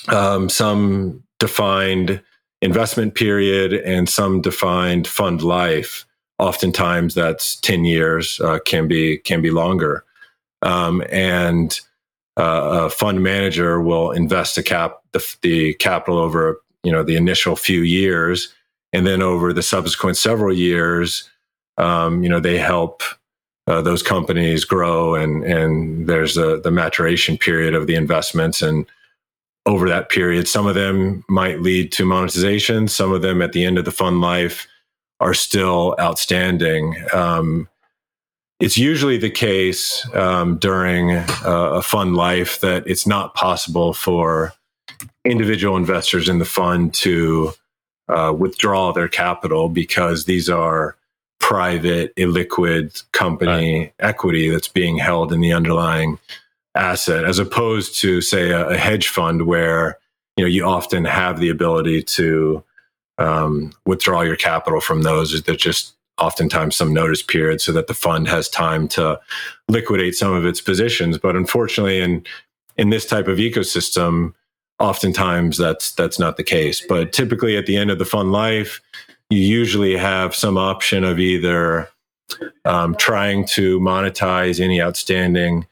[SPEAKER 2] um, some defined investment period and some defined fund life. Oftentimes, that's ten years. Uh, can be can be longer, um, and uh, a fund manager will invest the cap the, the capital over you know the initial few years, and then over the subsequent several years, um, you know, they help uh, those companies grow and and there's a, the maturation period of the investments. And over that period some of them might lead to monetization. Some of them at the end of the fund life are still outstanding. Um, it's usually the case um, during a, a fund life that it's not possible for individual investors in the fund to uh, withdraw their capital because these are private illiquid company right. equity that's being held in the underlying asset as opposed to say a, a hedge fund where you know you often have the ability to um, withdraw your capital from those there's just oftentimes some notice period so that the fund has time to liquidate some of its positions. But unfortunately in in this type of ecosystem oftentimes that's that's not the case. But typically at the end of the fund life you usually have some option of either um, trying to monetize any outstanding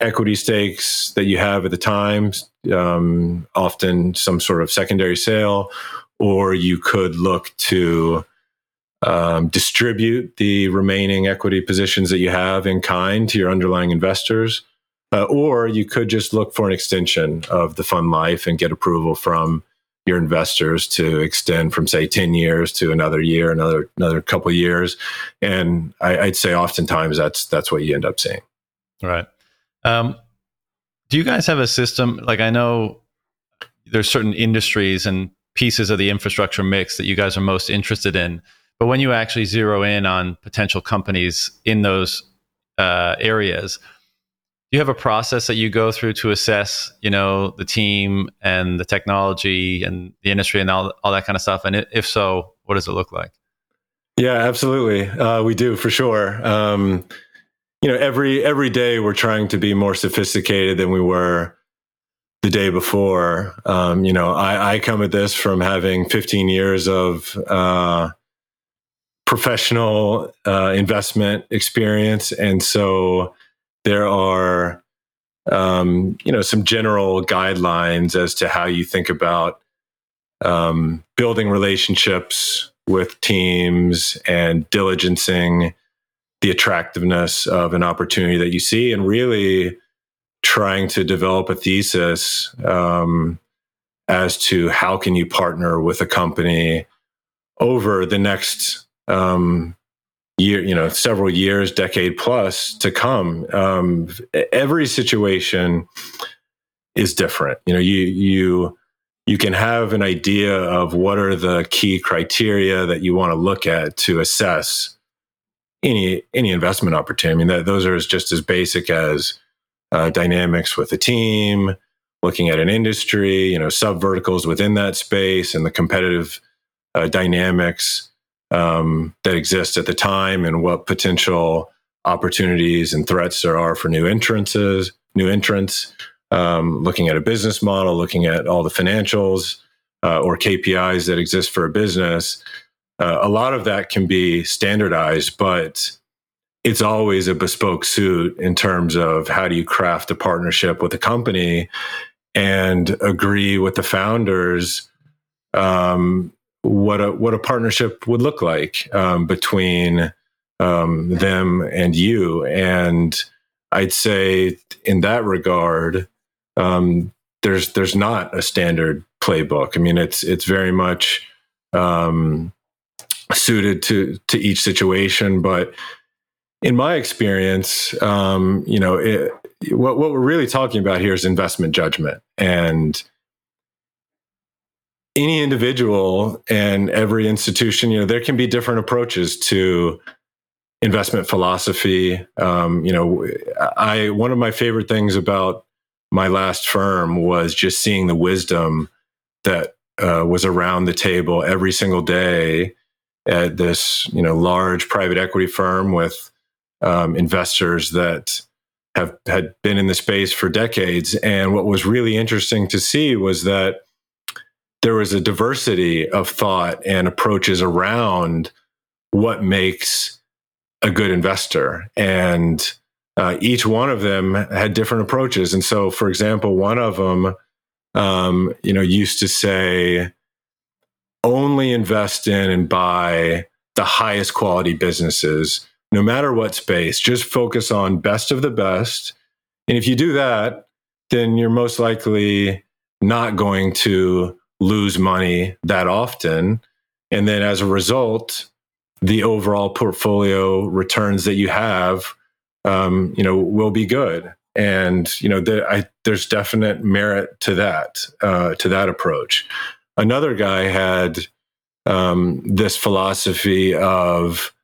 [SPEAKER 2] equity stakes that you have at the time, um, often some sort of secondary sale, or you could look to um, distribute the remaining equity positions that you have in kind to your underlying investors. Uh, or you could just look for an extension of the fund life and get approval from your investors to extend from say 10 years to another year another another couple years and I, i'd say oftentimes that's that's what you end up seeing
[SPEAKER 1] right um, do you guys have a system? Like, I know there's certain industries and pieces of the infrastructure mix that you guys are most interested in. But when you actually zero in on potential companies in those uh, areas, do you have a process that you go through to assess, you know, the team and the technology and the industry and all, all that kind of stuff? And if so, what does it look like?
[SPEAKER 2] Yeah, absolutely. Uh, we do for sure. Um, you know every every day we're trying to be more sophisticated than we were the day before um, you know I, I, come at this from having 15 years of uh, professional uh, investment experience. And so there are um, you know some general guidelines as to how you think about um, building relationships with teams and diligencing the attractiveness of an opportunity that you see and really trying to develop a thesis um, as to how can you partner with a company over the next um, year you know several years decade plus to come. Um, every situation is different. You know you you you can have an idea of what are the key criteria that you want to look at to assess any any investment opportunity. I mean, that, those are just as basic as uh, dynamics with a team, looking at an industry, you know, sub verticals within that space, and the competitive uh, dynamics um, that exist at the time, and what potential opportunities and threats there are for new entrances, new entrants. Um, looking at a business model, looking at all the financials uh, or KPIs that exist for a business, uh, a lot of that can be standardized, but it's always a bespoke suit in terms of how do you craft a partnership with a company and agree with the founders um, what a what a partnership would look like um, between um, them and you. And I'd say in that regard, um, there's there's not a standard playbook. I mean, it's it's very much um, suited to to each situation. But in my experience, um, you know, it, what what we're really talking about here is investment judgment and any individual and every institution, you know, there can be different approaches to investment philosophy. Um, you know, I one of my favorite things about my last firm was just seeing the wisdom that uh, was around the table every single day at this you know large private equity firm with um, investors that have had been in the space for decades. And what was really interesting to see was that there was a diversity of thought and approaches around what makes a good investor. And uh, each one of them had different approaches. And so, for example, one of them, um, you know, used to say, only invest in and buy the highest quality businesses, no matter what space. Just focus on best of the best. And if you do that, then you're most likely not going to lose money that often. And then as a result, the overall portfolio returns that you have, um, you know, will be good. And you know, I, there's definite merit to that, uh, to that approach another guy had um, this philosophy of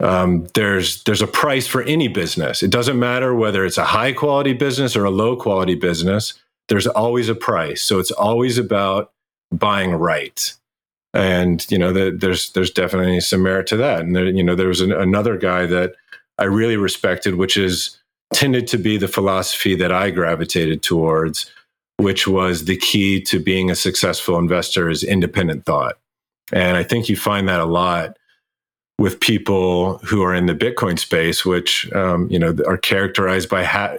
[SPEAKER 2] um, there's there's a price for any business. It doesn't matter whether it's a high quality business or a low quality business. There's always a price. So it's always about buying right. And you know, the, there's there's definitely some merit to that. And there, you know, there was an, another guy that I really respected, which is tended to be the philosophy that I gravitated towards, which was the key to being a successful investor is independent thought. And I think you find that a lot with people who are in the Bitcoin space, which um, you know are characterized by ha-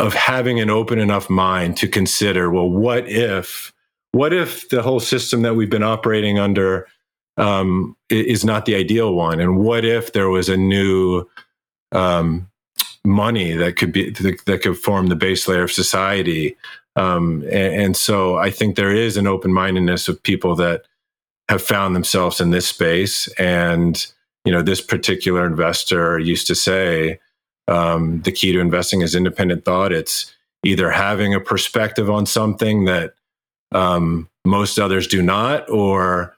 [SPEAKER 2] of having an open enough mind to consider, well, what if, what if the whole system that we've been operating under um, is not the ideal one, and what if there was a new um, money that could be that could form the base layer of society? Um, and, and so I think there is an open mindedness of people that have found themselves in this space. And, you know, this particular investor used to say um, the key to investing is independent thought. It's either having a perspective on something that um, most others do not, or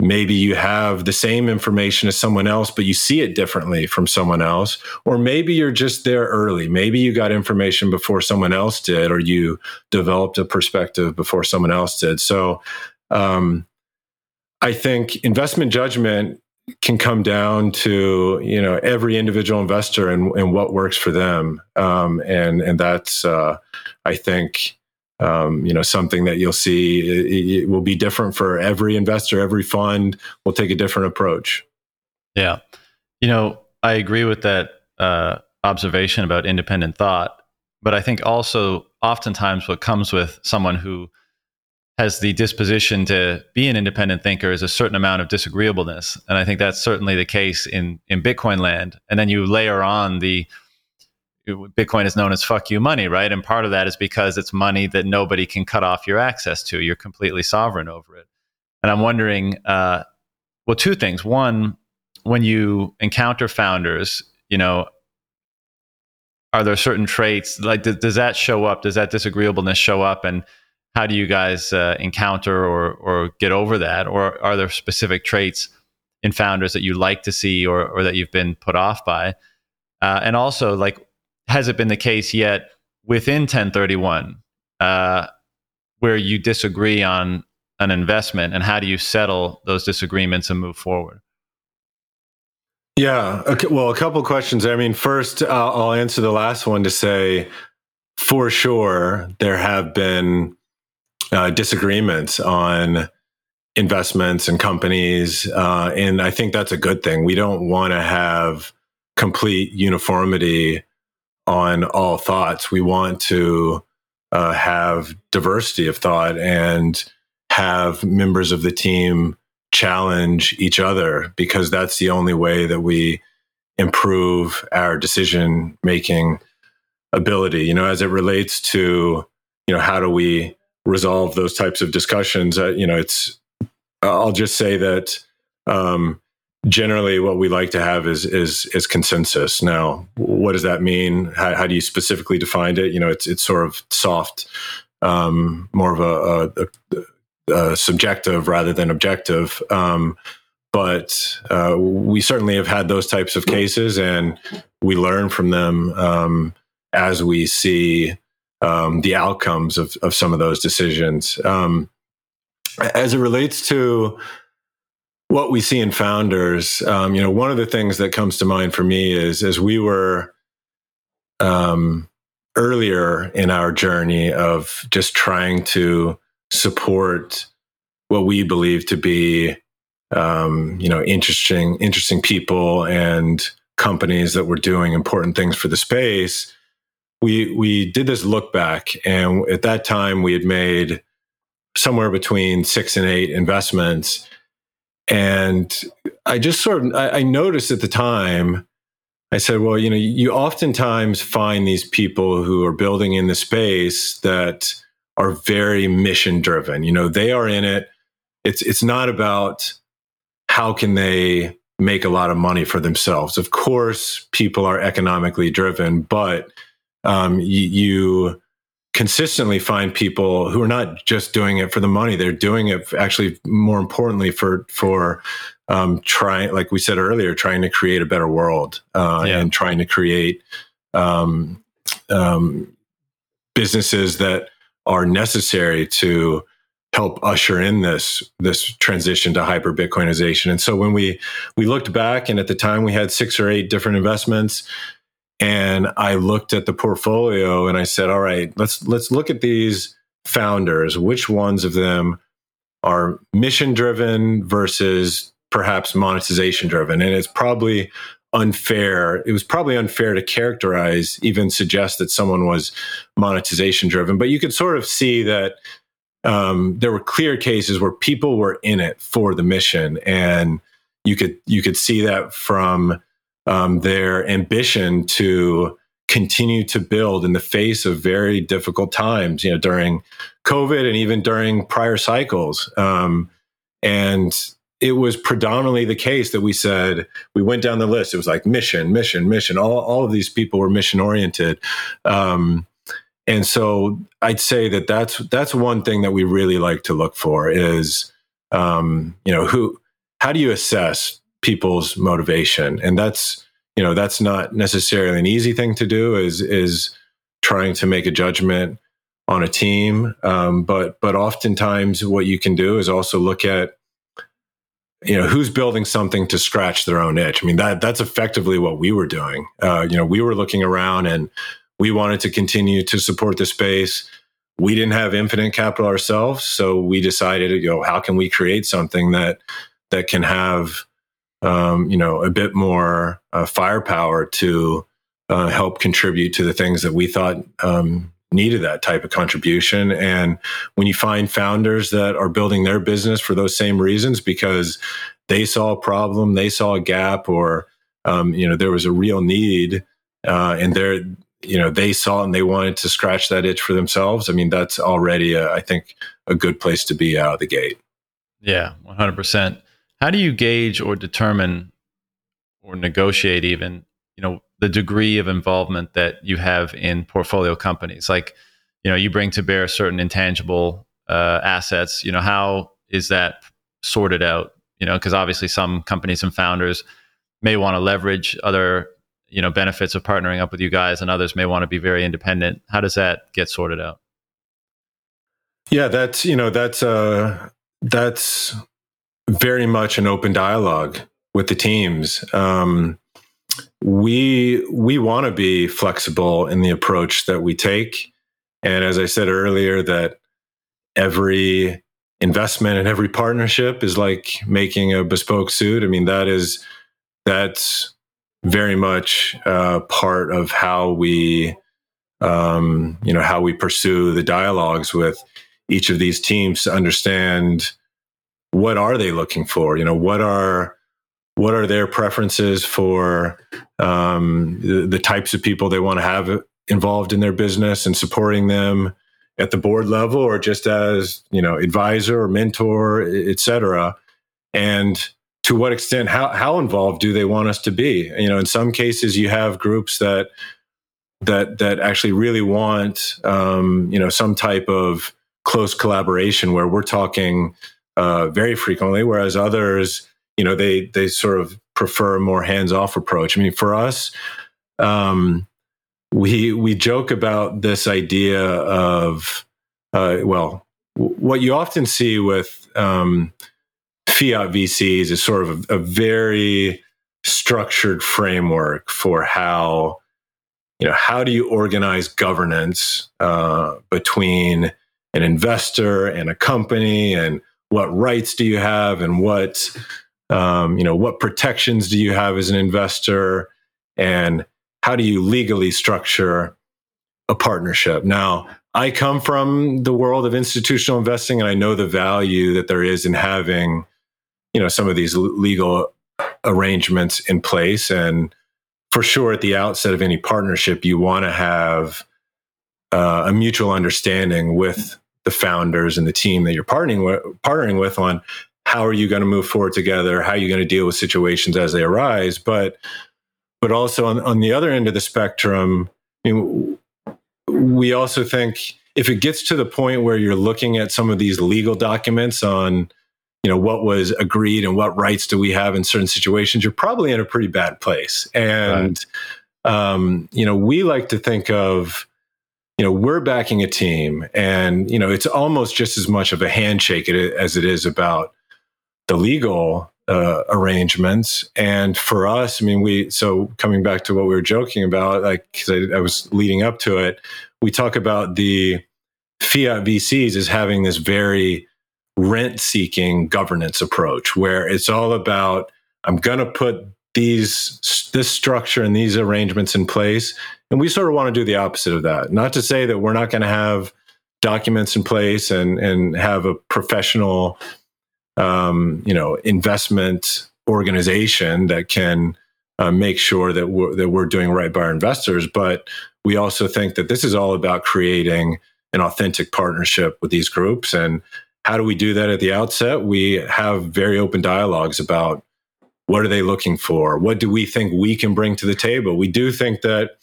[SPEAKER 2] maybe you have the same information as someone else, but you see it differently from someone else. Or maybe you're just there early. Maybe you got information before someone else did, or you developed a perspective before someone else did. So, um, I think investment judgment can come down to you know every individual investor and, and what works for them, um, and and that's uh, I think um, you know something that you'll see it, it, will be different for every investor, every fund. Will take a different approach.
[SPEAKER 1] Yeah, you know I agree with that uh, observation about independent thought, but I think also oftentimes what comes with someone who has the disposition to be an independent thinker is a certain amount of disagreeableness. And I think that's certainly the case in, in Bitcoin land. And then you layer on the Bitcoin is known as fuck you money, right? And part of that is because it's money that nobody can cut off your access to. You're completely sovereign over it. And I'm wondering, uh, well, two things. One, when you encounter founders, you know, are there certain traits like th- does that show up? Does that disagreeableness show up? And how do you guys uh, encounter or or get over that? Or are there specific traits in founders that you like to see or or that you've been put off by? Uh, and also like has it been the case yet within Ten31 uh, where you disagree on an investment and how do you settle those disagreements and move forward?
[SPEAKER 2] Yeah okay, well a couple questions i mean first i'll answer the last one to say for sure there have been uh, disagreements on investments and companies. Uh, and I think that's a good thing. We don't want to have complete uniformity on all thoughts. We want to uh, have diversity of thought and have members of the team challenge each other because that's the only way that we improve our decision making ability you know as it relates to you know how do we resolve those types of discussions. Uh, you know, it's I'll just say that um, generally what we like to have is is is consensus. Now, what does that mean? How, how do you specifically define it? You know, it's it's sort of soft, um, more of a, a, a, subjective rather than objective. Um, but uh, we certainly have had those types of cases, and we learn from them um, as we see um, the outcomes of, of some of those decisions. Um, as it relates to what we see in founders, um, you know, one of the things that comes to mind for me is as we were um, earlier in our journey of just trying to support what we believe to be, um, you know, interesting, interesting people and companies that were doing important things for the space we we did this look back, and at that time we had made somewhere between six and eight investments, and I just sort of I, I noticed at the time. I said, well, you know, you oftentimes find these people who are building in the space that are very mission driven. You know, they are in it. It's it's not about how can they make a lot of money for themselves. Of course, people are economically driven, but um, you, you consistently find people who are not just doing it for the money they're doing it actually more importantly for for um, trying like we said earlier trying to create a better world uh, yeah. and trying to create um, um, businesses that are necessary to help usher in this this transition to hyper bitcoinization and so when we we looked back and at the time we had six or eight different investments and I looked at the portfolio and I said, all right, let's let's look at these founders. Which ones of them are mission driven versus perhaps monetization driven? And it's probably unfair. It was probably unfair to characterize, even suggest that someone was monetization driven. But you could sort of see that um, there were clear cases where people were in it for the mission, and you could you could see that from um, their ambition to continue to build in the face of very difficult times, you know, during COVID and even during prior cycles. Um, and it was predominantly the case that we said we went down the list. It was like mission, mission, mission. All all of these people were mission oriented, um, and so I'd say that that's that's one thing that we really like to look for is um, you know who how do you assess people's motivation. And that's you know that's not necessarily an easy thing to do is is trying to make a judgment on a team. Um, but but oftentimes what you can do is also look at you know who's building something to scratch their own itch. I mean that that's effectively what we were doing. Uh, you know we were looking around and we wanted to continue to support the space. We didn't have infinite capital ourselves so we decided you know how can we create something that that can have um, you know, a bit more uh, firepower to uh, help contribute to the things that we thought um, needed that type of contribution. And when you find founders that are building their business for those same reasons because they saw a problem, they saw a gap, or um, you know, there was a real need, uh, and they're you know they saw it and they wanted to scratch that itch for themselves. I mean, that's already, a, I think, a good place to be out of the gate.
[SPEAKER 1] Yeah, one hundred percent. How do you gauge or determine or negotiate even, you know, the degree of involvement that you have in portfolio companies? Like, you know, you bring to bear certain intangible uh, assets. You know, how is that sorted out? You know, because obviously some companies and founders may want to leverage other you know benefits of partnering up with you guys and others may want to be very independent how does that get sorted out
[SPEAKER 2] yeah that's you know that's uh that's very much an open dialogue with the teams. Um, we we want to be flexible in the approach that we take, and as I said earlier, that every investment and every partnership is like making a bespoke suit. I mean, that is that's very much uh, part of how we um, you know how we pursue the dialogues with each of these teams to understand what are they looking for? You know, what are what are their preferences for um, the, the, types of people they want to have involved in their business and supporting them at the board level or just as you know advisor or mentor et cetera and to what extent how, how involved do they want us to be you know in some cases you have groups that that that actually really want um, you know some type of close collaboration where we're talking uh, very frequently, whereas others, you know, they they sort of prefer a more hands off approach. I mean, for us, um, we we joke about this idea of uh, well, w- what you often see with um, fiat VCs is sort of a, a very structured framework for how you know how do you organize governance uh, between an investor and a company and what rights do you have and what um, you know what protections do you have as an investor? And how do you legally structure a partnership? Now i come from the world of institutional investing and i know the value that there is in having you know some of these legal arrangements in place. And for sure at the outset of any partnership you want to have uh, a mutual understanding with the founders and the team that you're partnering with, partnering with on how are you going to move forward together how are you going to deal with situations as they arise but but also on, on the other end of the spectrum I mean, we also think if it gets to the point where you're looking at some of these legal documents on, you know, what was agreed and what rights do we have in certain situations, you're probably in a pretty bad place. And, right. um, you know, we like to think of, you know, we're backing a team and, you know, it's almost just as much of a handshake as it is about the legal uh, arrangements. And for us, I mean, we, so coming back to what we were joking about, like, cause I, I was leading up to it, we talk about the fiat VCs as having this very rent seeking governance approach where it's all about, I'm going to put these, this structure and these arrangements in place. And we sort of want to do the opposite of that. Not to say that we're not going to have documents in place and, and have a professional um, you know investment organization that can uh, make sure that we're, that we're doing right by our investors. But we also think that this is all about creating an authentic partnership with these groups. And how do we do that at the outset? We have very open dialogues about what are they looking for? What do we think we can bring to the table? We do think that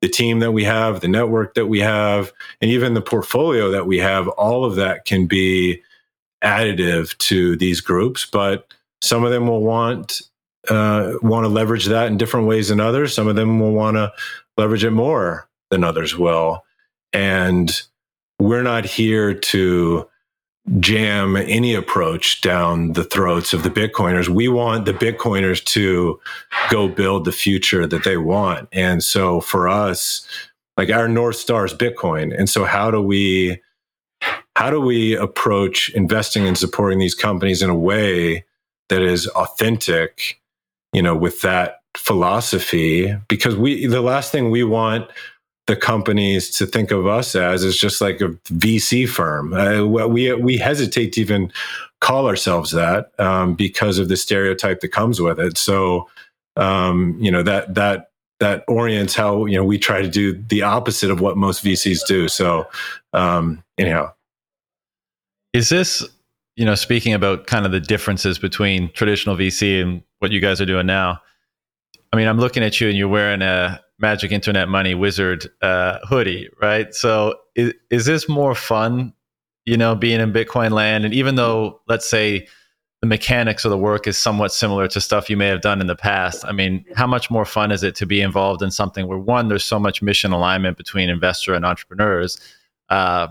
[SPEAKER 2] the team that we have, the network that we have, and even the portfolio that we have, all of that can be additive to these groups, but some of them will want uh, want to leverage that in different ways than others. Some of them will want to leverage it more than others will, and we're not here to jam any approach down the throats of the Bitcoiners. We want the Bitcoiners to go build the future that they want. And so for us, like our North Star is Bitcoin. And so how do we how do we approach investing and supporting these companies in a way that is authentic, you know, with that philosophy? Because we, the last thing we want the companies to think of us as is just like a VC firm. Uh, we we hesitate to even call ourselves that um, because of the stereotype that comes with it. So, um, you know that that that orients how you know we try to do the opposite of what most VCs do. So, um, anyhow,
[SPEAKER 1] is this, you know, speaking about kind of the differences between traditional VC and what you guys are doing now? I mean, I'm looking at you and you're wearing a Magic Internet Money Wizard uh, hoodie, right? So is, is this more fun, you know, being in Bitcoin land? And even though, let's say, the mechanics of the work is somewhat similar to stuff you may have done in the past. I mean, how much more fun is it to be involved in something where one, there's so much mission alignment between investor and entrepreneurs, uh,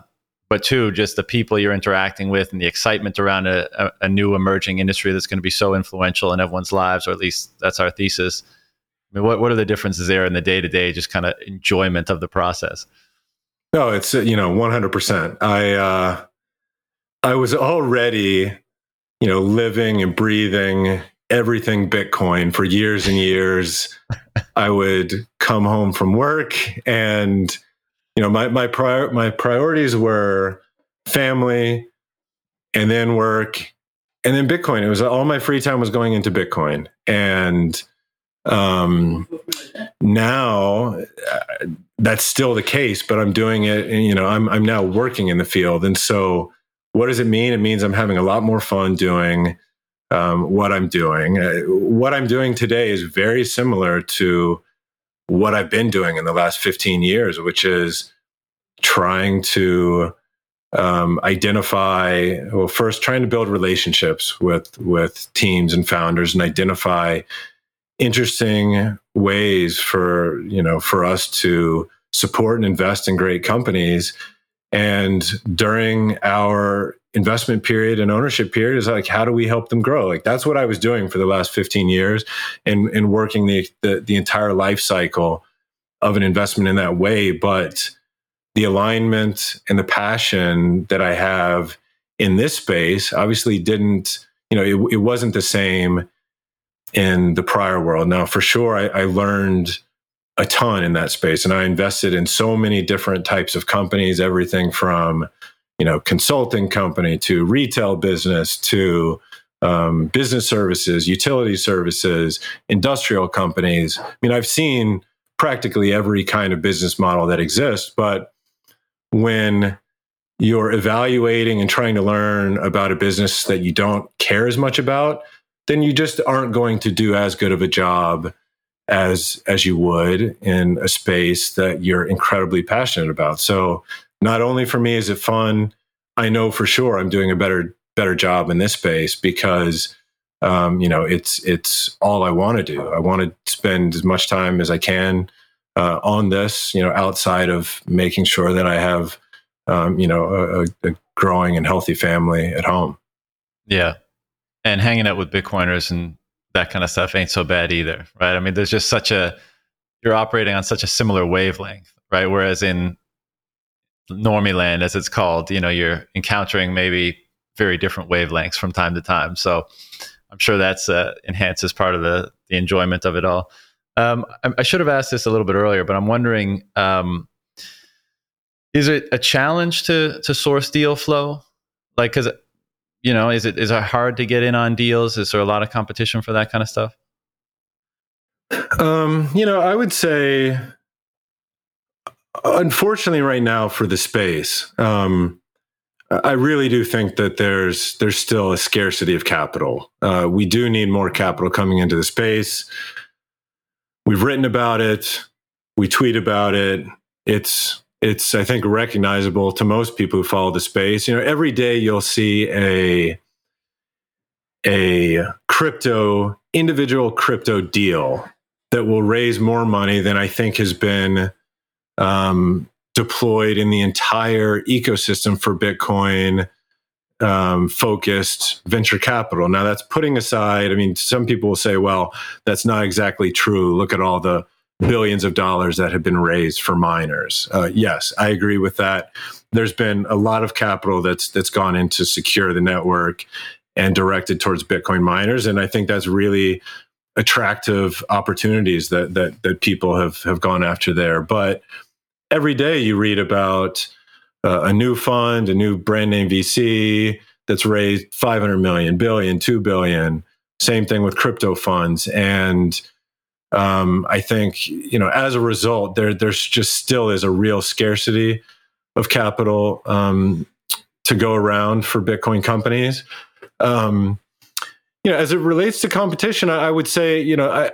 [SPEAKER 1] but two, just the people you're interacting with and the excitement around a, a, a new emerging industry that's going to be so influential in everyone's lives, or at least that's our thesis. I mean, what, what are the differences there in the day to day, just kind of enjoyment of the process?
[SPEAKER 2] No, it's, you know, 100%. I, uh, I was already, you know, living and breathing everything Bitcoin for years and years. [LAUGHS] I would come home from work and, you know, my my prior my priorities were family, and then work, and then Bitcoin. It was all my free time was going into Bitcoin, and um, now uh, that's still the case. But I'm doing it, you know, I'm I'm now working in the field, and so what does it mean? It means I'm having a lot more fun doing um, what I'm doing. Uh, what I'm doing today is very similar to what I've been doing in the last 15 years, which is trying to um, identify well first trying to build relationships with with teams and founders and identify interesting ways for you know for us to support and invest in great companies. And during our investment period and ownership period is like how do we help them grow? Like that's what i was doing for the last 15 years and and working the, the the, entire life cycle of an investment in that way. But the alignment and the passion that i have in this space obviously didn't you know it, it wasn't the same in the prior world. Now for sure I, I learned a ton in that space and i invested in so many different types of companies everything from you know consulting company to retail business to um, business services utility services industrial companies. I mean i've seen practically every kind of business model that exists but when you're evaluating and trying to learn about a business that you don't care as much about then you just aren't going to do as good of a job as as you would in a space that you're incredibly passionate about so not only for me is it fun, I know for sure I'm doing a better better job in this space because um, you know it's it's all I want to do. I want to spend as much time as I can uh, on this, you know, outside of making sure that I have um, you know a, a growing and healthy family at home.
[SPEAKER 1] Yeah, and hanging out with Bitcoiners and that kind of stuff ain't so bad either, right? I mean, there's just such a you're operating on such a similar wavelength, right? Whereas in normie land, as it's called, you know, you're encountering maybe very different wavelengths from time to time. So I'm sure that's uh, enhances part of the the enjoyment of it all. Um, I, I, should have asked this a little bit earlier, but I'm wondering: um, is it a challenge to to source deal flow? Like, because you know, is it is it hard to get in on deals? Is there a lot of competition for that kind of stuff?
[SPEAKER 2] Um, you know, I would say, unfortunately, right now for the space, um, I really do think that there's there's still a scarcity of capital. Uh, we do need more capital coming into the space. We've written about it. We tweet about it. It's it's I think recognizable to most people who follow the space. You know, every day you'll see a a crypto individual crypto deal that will raise more money than I think has been um, deployed in the entire ecosystem for Bitcoin um, focused venture capital. Now, that's putting aside, I mean, some people will say, well, that's not exactly true. Look at all the billions of dollars that have been raised for miners. Uh, yes, I agree with that. There's been a lot of capital that's that's gone into secure the network and directed towards Bitcoin miners, and I think that's really attractive opportunities that that that people have have gone after there. But every day you read about uh, a new fund, a new brand name VC that's raised 500 million, billion, 2 billion. Same thing with crypto funds. And um, I think, you know, as a result, there, there's just still is a real scarcity of capital um, to go around for Bitcoin companies. Um, you know, as it relates to competition, I, I would say, you know, I,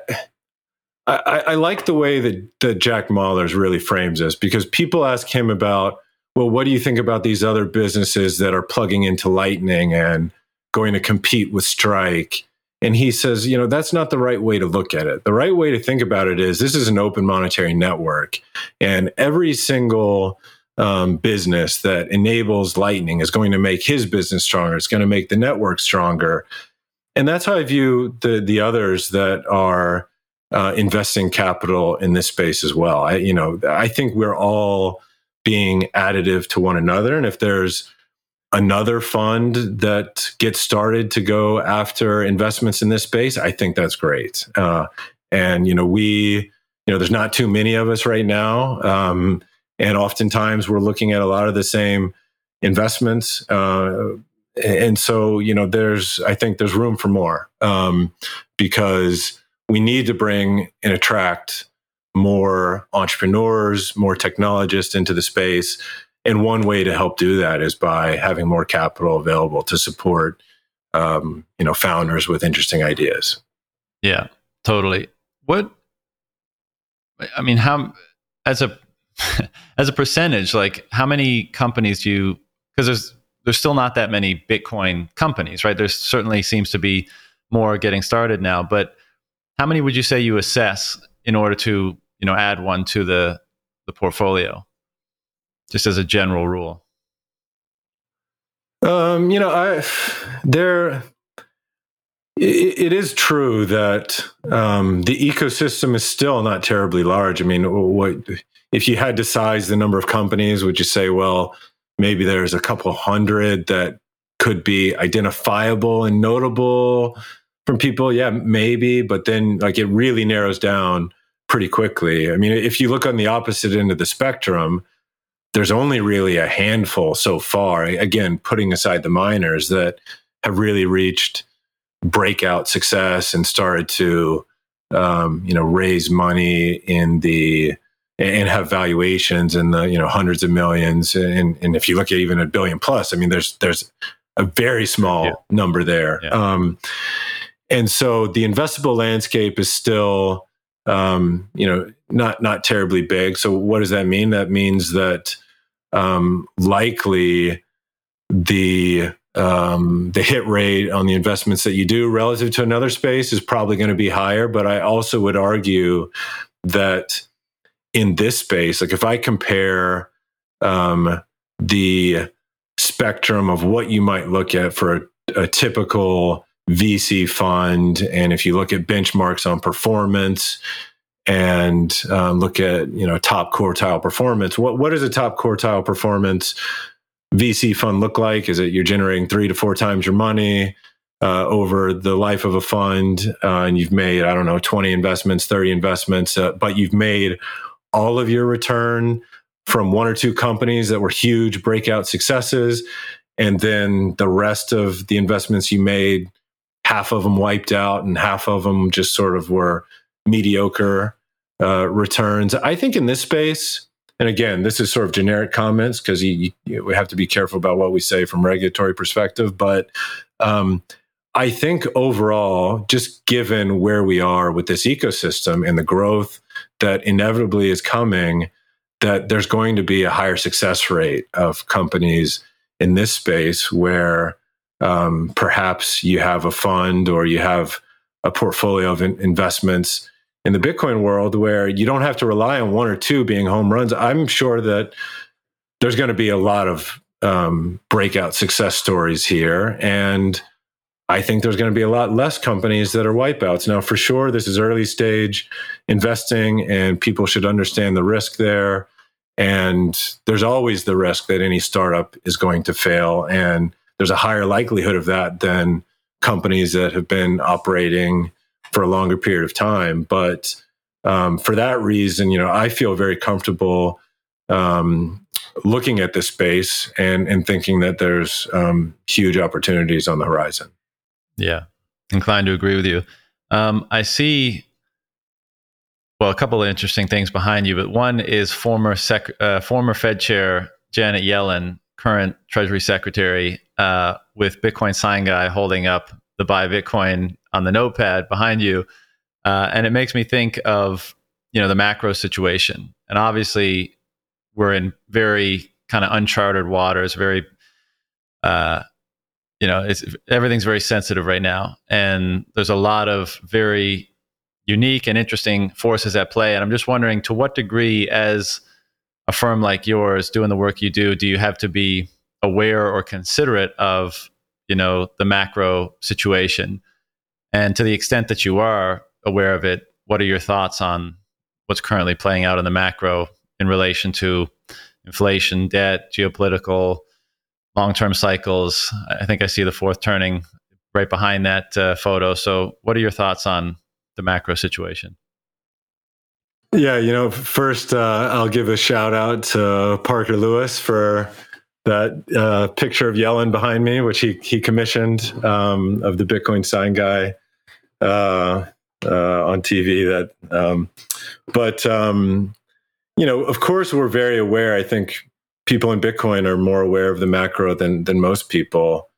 [SPEAKER 2] I, I, like the way that, that Jack Mallers really frames this because people ask him about, well, what do you think about these other businesses that are plugging into Lightning and going to compete with Strike? And he says, you know, that's not the right way to look at it. The right way to think about it is this is an open monetary network, and every single um, business that enables Lightning is going to make his business stronger. It's going to make the network stronger. And that's how I view the the others that are uh, investing capital in this space as well. I, you know, I think we're all being additive to one another, and if there's another fund that gets started to go after investments in this space, I think that's great. Uh, and you know, we, you know, there's not too many of us right now, um, and oftentimes we're looking at a lot of the same investments. Uh, and so, you know, there's, I think there's room for more um, because we need to bring and attract more entrepreneurs, more technologists into the space. And one way to help do that is by having more capital available to support, um, you know, founders with interesting ideas.
[SPEAKER 1] Yeah, totally. What, I mean, how, as a, [LAUGHS] as a percentage, like how many companies do you, because there's, there's still not that many Bitcoin companies, right? There certainly seems to be more getting started now, but how many would you say you assess in order to you know add one to the the portfolio just as a general rule
[SPEAKER 2] um you know i there it, is true that um, the ecosystem is still not terribly large. I mean, what if you had to size the number of companies? Would you say, well, maybe there's a couple hundred that could be identifiable and notable? from people yeah maybe but then like it really narrows down pretty quickly i mean if you look on the opposite end of the spectrum there's only really a handful so far. Again putting aside the miners that have really reached breakout success and started to um, you know raise money in the and have valuations in the you know hundreds of millions. And and if you look at even a billion plus i mean there's there's a very small yeah. number there. Yeah. um, and so the investable landscape is still um, you know not not terribly big. So what does that mean? That means that um, likely the um, the hit rate on the investments that you do relative to another space is probably going to be higher. But I also would argue that in this space, like if I compare um, the spectrum of what you might look at for a, a typical VC fund, and if you look at benchmarks on performance and um, look at you know top quartile performance, what what is a top quartile performance VC fund look like? Is it you're generating three to four times your money? Uh, over the life of a fund, uh, and you've made, I don't know, 20 investments, 30 investments, uh, but you've made all of your return from one or two companies that were huge breakout successes. And then the rest of the investments you made, half of them wiped out and half of them just sort of were mediocre uh, returns. I think in this space, and again, this is sort of generic comments because we have to be careful about what we say from regulatory perspective. But um, I think overall, just given where we are with this ecosystem and the growth that inevitably is coming, that there's going to be a higher success rate of companies in this space where um, perhaps you have a fund or you have a portfolio of in- investments in the Bitcoin world where you don't have to rely on one or two being home runs. I'm sure that there's going to be a lot of um, breakout success stories here. And I think there's going to be a lot less companies that are wipeouts. Now, for sure, this is early stage investing, and people should understand the risk there. And there's always the risk that any startup is going to fail. And there's a higher likelihood of that than companies that have been operating for a longer period of time. But um, for that reason, you know, I feel very comfortable um, looking at this space and, and thinking that there's um, huge opportunities on the horizon.
[SPEAKER 1] Yeah, inclined to agree with you. Um, I see well, a couple of interesting things behind you, but one is former sec, uh, former Fed Chair Janet Yellen, current Treasury Secretary, uh, with Bitcoin sign guy holding up the buy Bitcoin on the notepad behind you, uh, and it makes me think of you know the macro situation, and obviously we're in very kind of uncharted waters, very uh, you know, it's everything's very sensitive right now, and there's a lot of very unique and interesting forces at play. And I'm just wondering to what degree, as a firm like yours doing the work you do, do you have to be aware or considerate of, you know, the macro situation? And to the extent that you are aware of it, what are your thoughts on what's currently playing out in the macro in relation to inflation, debt, geopolitical, long term cycles? I think I see the fourth turning right behind that uh, photo. So, what are your thoughts on the macro situation?
[SPEAKER 2] Yeah, you know, first uh, I'll give a shout out to Parker Lewis for that uh, picture of Yellen behind me, which he he commissioned um, of the Bitcoin sign guy uh, uh on TV. That, um, but um, you know, of course, we're very aware. I think people in Bitcoin are more aware of the macro than than most people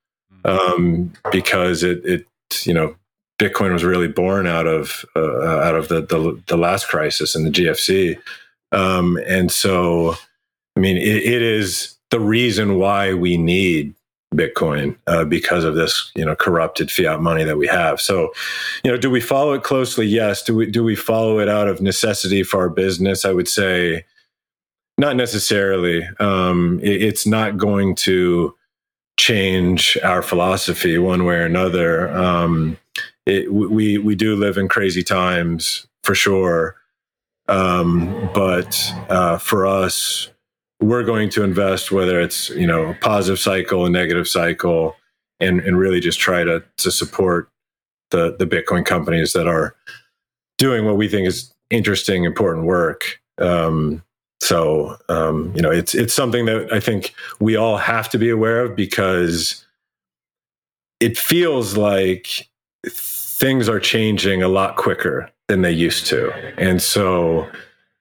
[SPEAKER 2] mm-hmm. um, because it it you know Bitcoin was really born out of uh, out of the, the, the last crisis and the GFC, um, and so I mean it, it is the reason why we need Bitcoin uh, because of this you know corrupted fiat money that we have. So you know, do we follow it closely? Yes. Do we do we follow it out of necessity for our business? I would say not necessarily. Um, it, it's not going to change our philosophy one way or another. Um, it, we we do live in crazy times for sure. Um, but uh, for us, we're going to invest whether it's you know a positive cycle, a negative cycle, and and really just try to to support the the Bitcoin companies that are doing what we think is interesting, important work. Um, so um, you know, it's it's something that I think we all have to be aware of because it feels like things are changing a lot quicker than they used to. And so,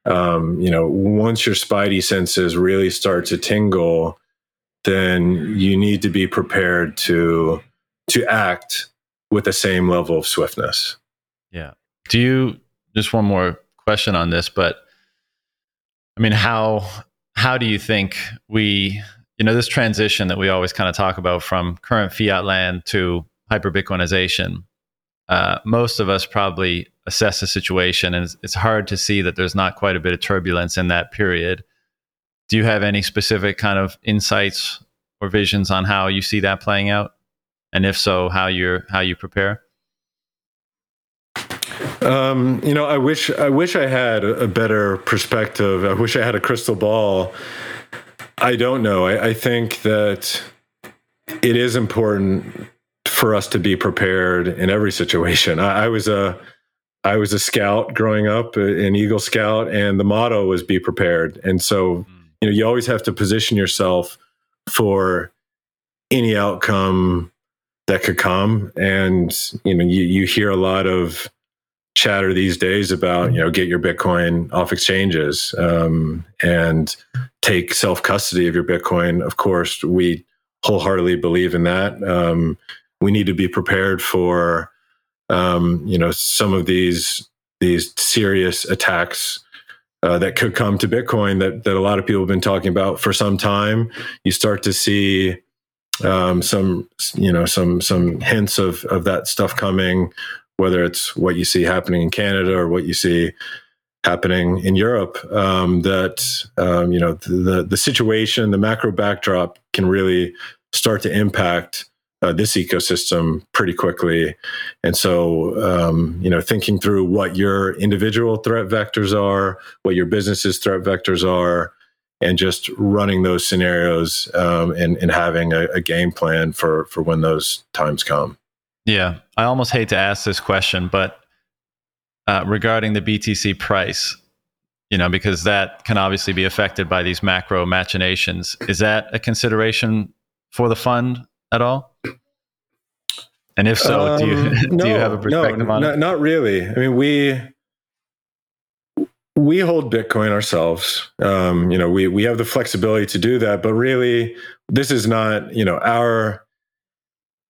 [SPEAKER 2] um, you know, once your spidey senses really start to tingle, then you need to be prepared to to act with the same level of swiftness.
[SPEAKER 1] Yeah. Do you just one more question on this, but I mean, how how do you think we, you know, this transition that we always kind of talk about from current fiat land to hyper Bitcoinization? Uh, most of us probably assess the situation, and it's, it's hard to see that there's not quite a bit of turbulence in that period. Do you have any specific kind of insights or visions on how you see that playing out? And if so, how you're how you prepare?
[SPEAKER 2] Um, you know, I wish I wish I had a better perspective. I wish I had a crystal ball. I don't know. I, I think that it is important for us to be prepared in every situation. I, I was a I was a scout growing up, an Eagle Scout, and the motto was "Be prepared." And so, hmm. you know, you always have to position yourself for any outcome that could come. And you know, you you hear a lot of chatter these days about you know get your bitcoin off exchanges um, and take self custody of your bitcoin of course we wholeheartedly believe in that um, we need to be prepared for um, you know some of these these serious attacks uh, that could come to bitcoin that that a lot of people have been talking about for some time. You start to see um, some you know some some hints of of that stuff coming whether it's what you see happening in Canada or what you see happening in Europe, um, that um, you know the the situation, the macro backdrop can really start to impact uh, this ecosystem pretty quickly. And so, um, you know, thinking through what your individual threat vectors are, what your business's threat vectors are, and just running those scenarios um, and, and having a, a game plan for for when those times come.
[SPEAKER 1] Yeah, I almost hate to ask this question, but uh, regarding the BTC price, you know, because that can obviously be affected by these macro machinations. Is that a consideration for the fund at all? And if so, um, do you no, [LAUGHS] do you have a perspective
[SPEAKER 2] no,
[SPEAKER 1] on
[SPEAKER 2] it? Not really. I mean, we we hold Bitcoin ourselves. Um, you know, we we have the flexibility to do that, but really, this is not you know our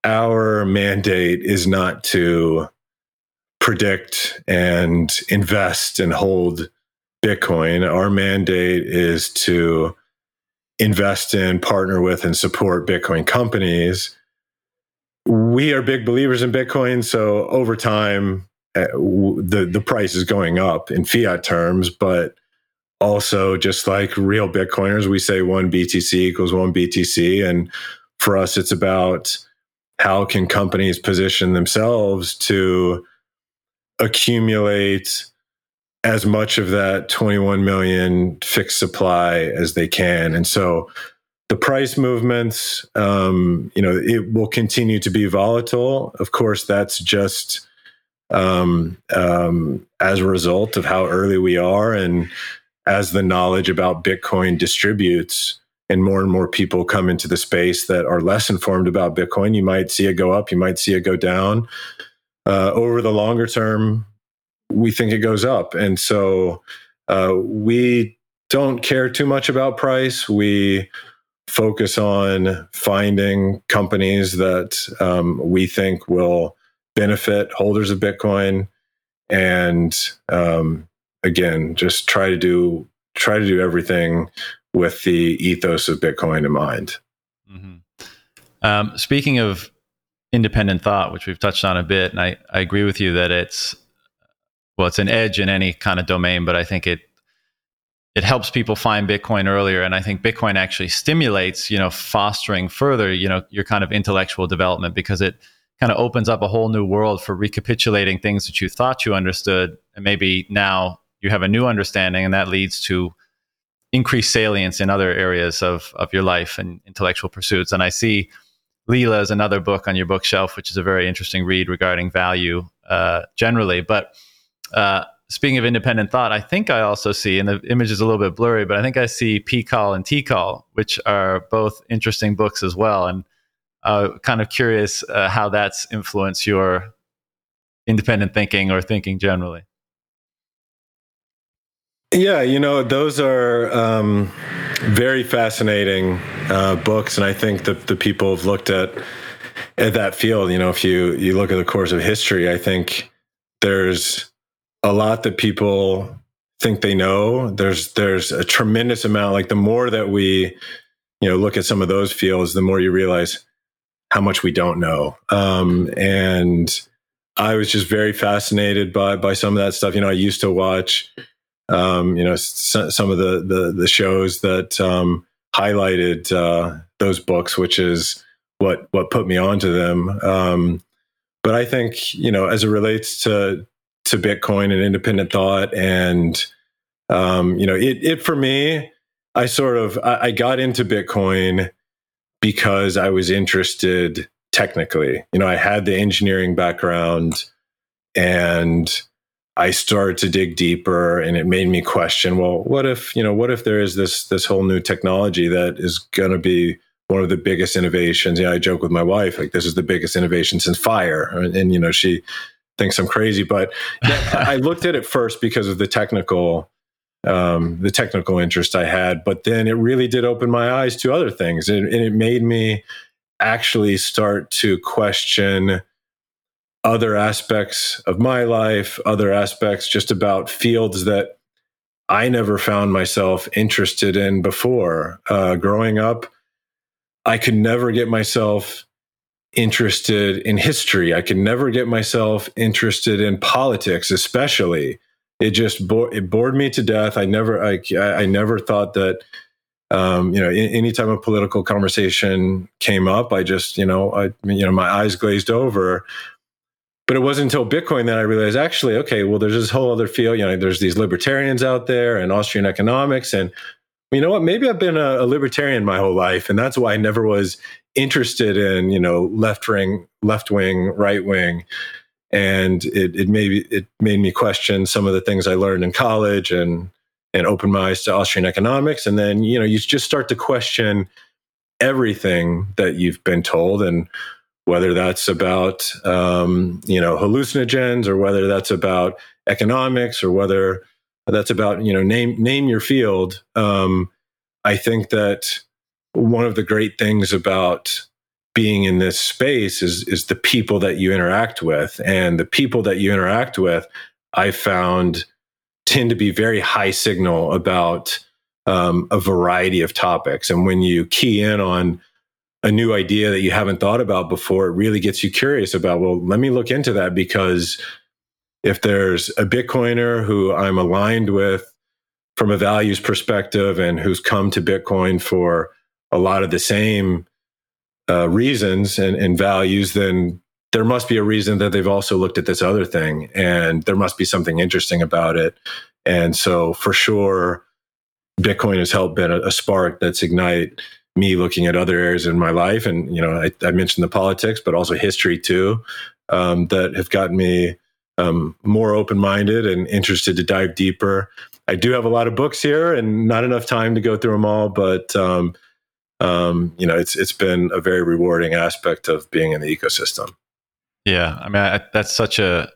[SPEAKER 2] our mandate is not to predict and invest and hold Bitcoin. Our mandate is to invest in, partner with, and support Bitcoin companies. We are big believers in Bitcoin, so over time, uh, the the price is going up in fiat terms, but also just like real Bitcoiners, we say one BTC equals one BTC, and for us, it's about how can companies position themselves to accumulate as much of that 21 million fixed supply as they can. And so the price movements um, you know it will continue to be volatile of course that's just um, um, as a result of how early we are and as the knowledge about bitcoin distributes and more and more people come into the space that are less informed about Bitcoin, you might see it go up, you might see it go down. Uh, over the longer term, we think it goes up. And so uh, we don't care too much about price. We focus on finding companies that um, we think will benefit holders of Bitcoin. And um, again, just try to do try to do everything with the ethos of Bitcoin in mind. Mm-hmm.
[SPEAKER 1] Um, speaking of independent thought, which we've touched on a bit, and I, I agree with you that it's well, it's an edge in any kind of domain, but I think it it helps people find Bitcoin earlier, and I think Bitcoin actually stimulates, you know, fostering further, you know, your kind of intellectual development because it kind of opens up a whole new world for recapitulating things that you thought you understood, and maybe now you have a new understanding, and that leads to increased salience in other areas of, of your life and intellectual pursuits. And I see Lila is another book on your bookshelf, which is a very interesting read regarding value uh, generally. But uh, speaking of independent thought, I think I also see, and the image is a little bit blurry, but I think I see PiHKAL and TiHKAL, which are both interesting books as well. And uh, kind of curious uh, how that's influenced your independent thinking or thinking generally.
[SPEAKER 2] Yeah, you know, those are um, very fascinating uh, books, and I think that the people have looked at at that field. You know, if you you look at the course of history, I think there's a lot that people think they know. There's there's a tremendous amount. Like the more that we, you know, look at some of those fields, the more you realize how much we don't know. Um, and I was just very fascinated by by some of that stuff. You know, I used to watch, um, you know, s- some of the the, the shows that um, highlighted uh, those books, which is what what put me onto them. Um, but I think you know, as it relates to to Bitcoin and independent thought, and um, you know, it it for me, I sort of I, I got into Bitcoin because I was interested technically. You know, I had the engineering background and I started to dig deeper and it made me question, well, what if, you know, what if there is this this whole new technology that is going to be one of the biggest innovations. Yeah, I joke with my wife like this is the biggest innovation since fire, and, and you know she thinks I'm crazy, but I looked at it first because of the technical, um, the technical interest I had. But then it really did open my eyes to other things, and, and it made me actually start to question other aspects of my life, other aspects just about fields that I never found myself interested in before. Uh, growing up, I could never get myself interested in history. I could never get myself interested in politics, especially. It just it bored me to death. I never I I never thought that um, you know anytime a political conversation came up, I just you know I you know my eyes glazed over. But it wasn't until Bitcoin that I realized actually, okay, well, there's this whole other field. You know, there's these libertarians out there and Austrian economics, and you know what? Maybe I've been a, a, libertarian my whole life, and that's why I never was interested in you know left wing, left wing, right wing, and it it made it made me question some of the things I learned in college and and open my eyes to Austrian economics, and then you know you just start to question everything that you've been told and whether that's about um, you know hallucinogens or whether that's about economics or whether that's about you know name name your field. Um, I think that one of the great things about being in this space is is the people that you interact with, and the people that you interact with, I found tend to be very high signal about um, a variety of topics, and when you key in on a new idea that you haven't thought about before, it really gets you curious about, well, let me look into that because if there's a Bitcoiner who I'm aligned with from a values perspective and who's come to Bitcoin for a lot of the same uh, reasons and, and values, then there must be a reason that they've also looked at this other thing and there must be something interesting about it. And so for sure, Bitcoin has helped been a, a spark that's ignite me looking at other areas in my life. And, you know, I, I mentioned the politics, but also history too, um, that have gotten me um, more open minded and interested to dive deeper. I do have a lot of books here and not enough time to go through them all, but um, um, you know, it's it's been a very rewarding aspect of being in the ecosystem.
[SPEAKER 1] Yeah, I mean, I, that's such a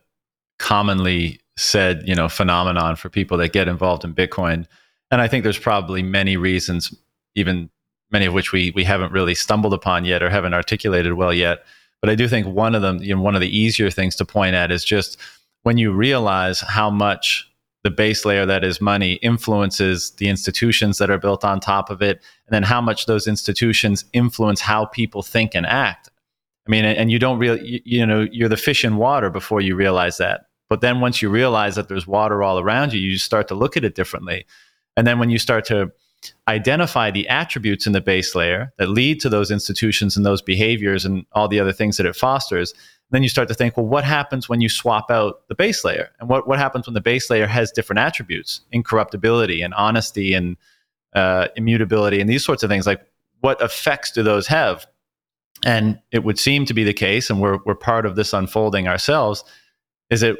[SPEAKER 1] commonly said, you know, phenomenon for people that get involved in Bitcoin, and I think there's probably many reasons, even many of which we we haven't really stumbled upon yet or haven't articulated well yet. But I do think one of them, you know, one of the easier things to point at is just when you realize how much the base layer that is money influences the institutions that are built on top of it, and then how much those institutions influence how people think and act. I mean, and you don't really, you, you know, you're the fish in water before you realize that. But then once you realize that there's water all around you, you start to look at it differently. And then when you start to identify the attributes in the base layer that lead to those institutions and those behaviors and all the other things that it fosters, then you start to think, well, what happens when you swap out the base layer? And what, what happens when the base layer has different attributes, incorruptibility and honesty and uh, immutability and these sorts of things? Like, what effects do those have? And it would seem to be the case, and we're, we're part of this unfolding ourselves, is it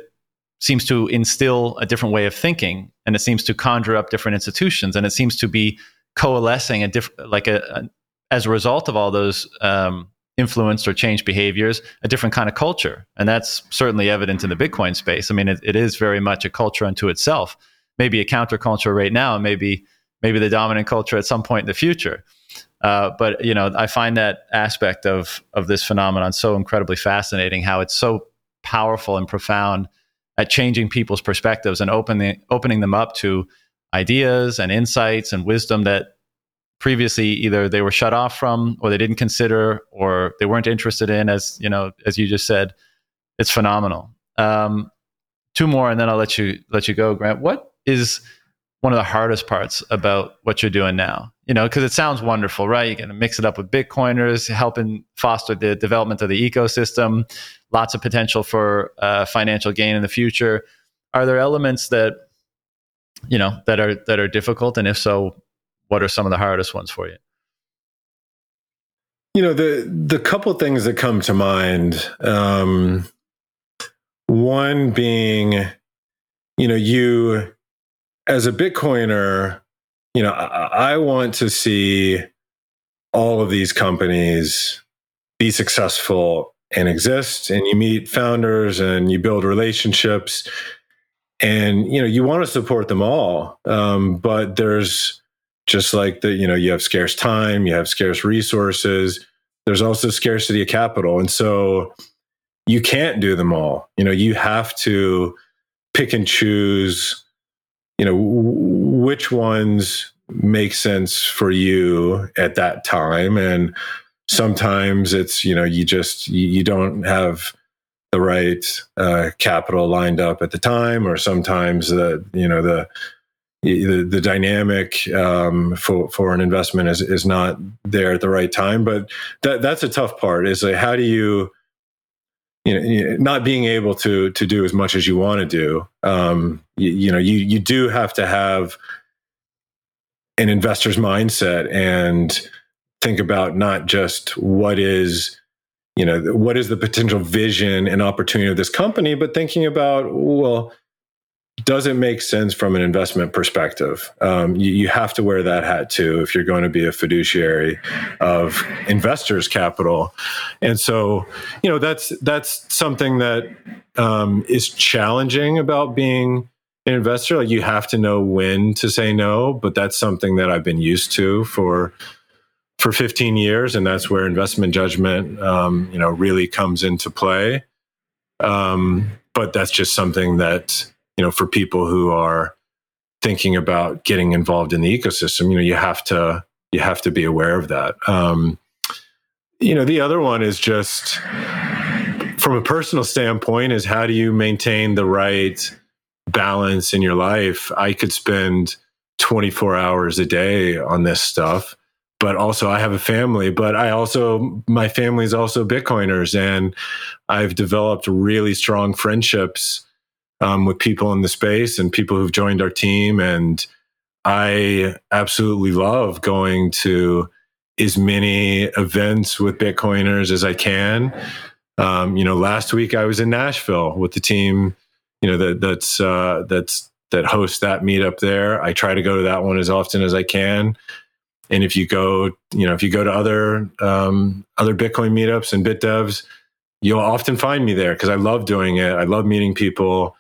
[SPEAKER 1] seems to instill a different way of thinking and it seems to conjure up different institutions and it seems to be coalescing a different like a, a, as a result of all those um, influenced or changed behaviors a different kind of culture. And that's certainly evident in the bitcoin space. I mean it, it is very much a culture unto itself maybe a counterculture right now maybe maybe the dominant culture at some point in the future. Uh, but you know i find that aspect of of this phenomenon so incredibly fascinating how it's so powerful and profound at changing people's perspectives and opening opening them up to ideas and insights and wisdom that previously either they were shut off from or they didn't consider or they weren't interested in as you know as you just said it's phenomenal. Um, two more and then i'll let you let you go grant. What is one of the hardest parts about what you're doing now? You know because it sounds wonderful right? You're going to mix it up with bitcoiners helping foster the development of the ecosystem lots of potential for uh, financial gain in the future. Are there elements that you know that are that are difficult? And if so what are some of the hardest ones for you?
[SPEAKER 2] You know, the the couple things that come to mind. Um, one being, you know, you as a Bitcoiner, you know, I, I want to see all of these companies be successful and exist and you meet founders and you build relationships and you know you want to support them all um, but there's just like the you know you have scarce time you have scarce resources there's also scarcity of capital. And so you can't do them all. You know you have to pick and choose you know which ones make sense for you at that time. And sometimes it's you know you just you, don't have the right uh, capital lined up at the time or sometimes the you know the the, the dynamic um, for for an investment is is not there at the right time. But that that's a tough part. Is like how do you you know not being able to to do as much as you want to do. Um, you, you know you you do have to have an investor's mindset and think about not just what is you know what is the potential vision and opportunity of this company but thinking about well does it make sense from an investment perspective? Um, you, you, have to wear that hat too if you're going to be a fiduciary of investors' capital, and so you know that's that's something that um, is challenging about being an investor. Like you have to know when to say no, but that's something that I've been used to for for 15 years, and that's where investment judgment, um, you know, really comes into play. Um, but that's just something that you know, for people who are thinking about getting involved in the ecosystem, you know, you have to you have to be aware of that. Um, you know, the other one is just from a personal standpoint is how do you maintain the right balance in your life? I could spend 24 hours a day on this stuff but also I have a family, but I also, my family is also Bitcoiners and I've developed really strong friendships um, with people in the space and people who've joined our team. And I absolutely love going to as many events with Bitcoiners as I can. Um, you know, last week I was in Nashville with the team, you know, that that's uh, that's that hosts that meetup there. I try to go to that one as often as I can. And if you go, you know, if you go to other um, other Bitcoin meetups and BitDevs, you'll often find me there because I love doing it. I love meeting people.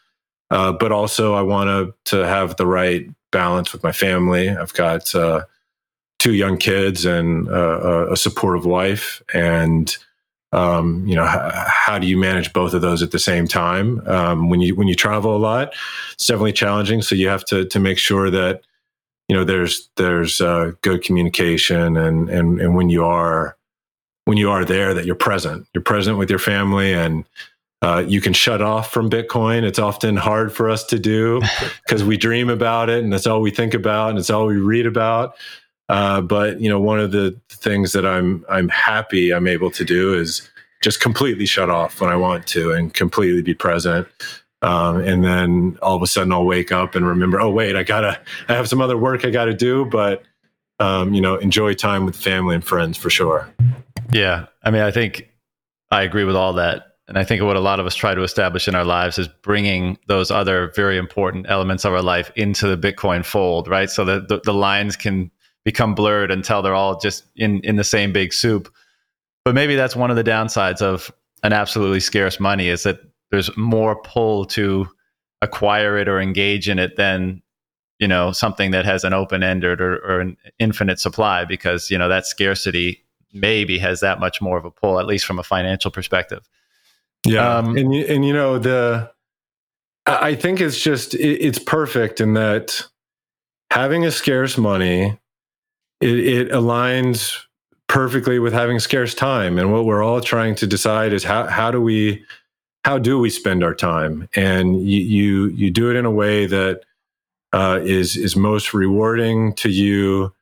[SPEAKER 2] Uh, but also I want to have the right balance with my family. I've got uh, two young kids and uh, a supportive wife, and um, you know h- how do you manage both of those at the same time? Um, when you when you travel a lot, it's definitely challenging. So you have to to make sure that you know there's there's uh, good communication, and and and when you are when you are there, that you're present. You're present with your family and uh, you can shut off from Bitcoin. It's often hard for us to do [LAUGHS] because we dream about it and that's all we think about and it's all we read about. Uh, but you know, one of the things that I'm I'm happy I'm able to do is just completely shut off when I want to and completely be present. Um, and then all of a sudden I'll wake up and remember, oh wait, I gotta I have some other work I gotta do, but um, you know, enjoy time with family and friends for sure.
[SPEAKER 1] Yeah, I mean, I think I agree with all that and I think what a lot of us try to establish in our lives is bringing those other very important elements of our life into the Bitcoin fold, right? So that the, the lines can become blurred until they're all just in, in the same big soup. But maybe that's one of the downsides of an absolutely scarce money is that there's more pull to acquire it or engage in it than you know something that has an open-ended or, or an infinite supply because you know that scarcity maybe has that much more of a pull at least from a financial perspective
[SPEAKER 2] yeah, um, and and you know the I think it's just it's perfect in that having a scarce money, it, it aligns perfectly with having scarce time. And what we're all trying to decide is how how do we how do we spend our time? And you you, you do it in a way that uh, is is most rewarding to you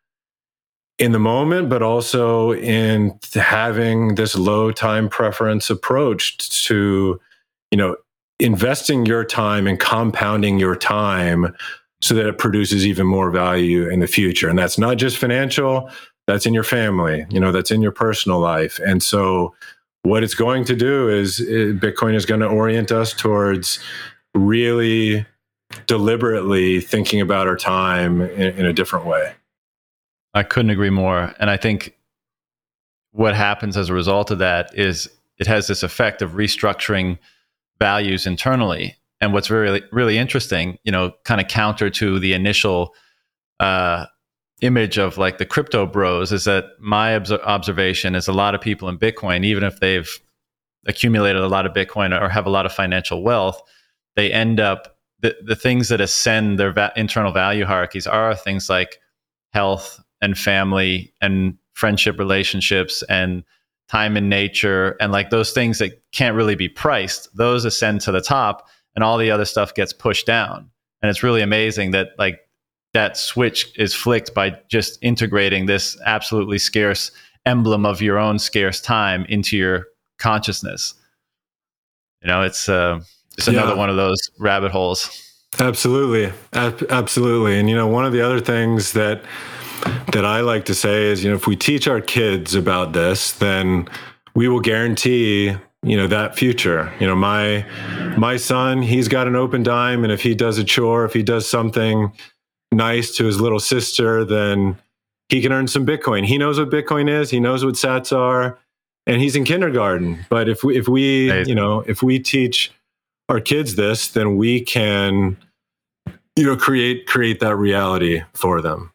[SPEAKER 2] in the moment, but also in having this low time preference approach to, you know, investing your time and compounding your time so that it produces even more value in the future. And that's not just financial, that's in your family, you know, that's in your personal life. And so what it's going to do is eh, Bitcoin is going to orient us towards really deliberately thinking about our time in, in a different way.
[SPEAKER 1] I couldn't agree more. And I think what happens as a result of that is it has this effect of restructuring values internally. And what's really, really interesting, you know, kind of counter to the initial uh, image of like the crypto bros, is that my obs- observation is a lot of people in Bitcoin, even if they've accumulated a lot of Bitcoin or have a lot of financial wealth, they end up the, the things that ascend their va- internal value hierarchies are things like health and family and friendship relationships and time in nature and like those things that can't really be priced those ascend to the top and all the other stuff gets pushed down. And it's really amazing that like that switch is flicked by just integrating this absolutely scarce emblem of your own scarce time into your consciousness. You know it's uh it's another yeah. one of those rabbit holes.
[SPEAKER 2] Absolutely. Absolutely. And you know one of the other things that that I like to say is, you know, if we teach our kids about this, then we will guarantee you know that future. You know my my son he's got an Opendime and if he does a chore if he does something nice to his little sister then he can earn some bitcoin. He knows what bitcoin is he knows what sats are and he's in kindergarten. But if we if we Amazing. you know if we teach our kids this then we can you know create create that reality for them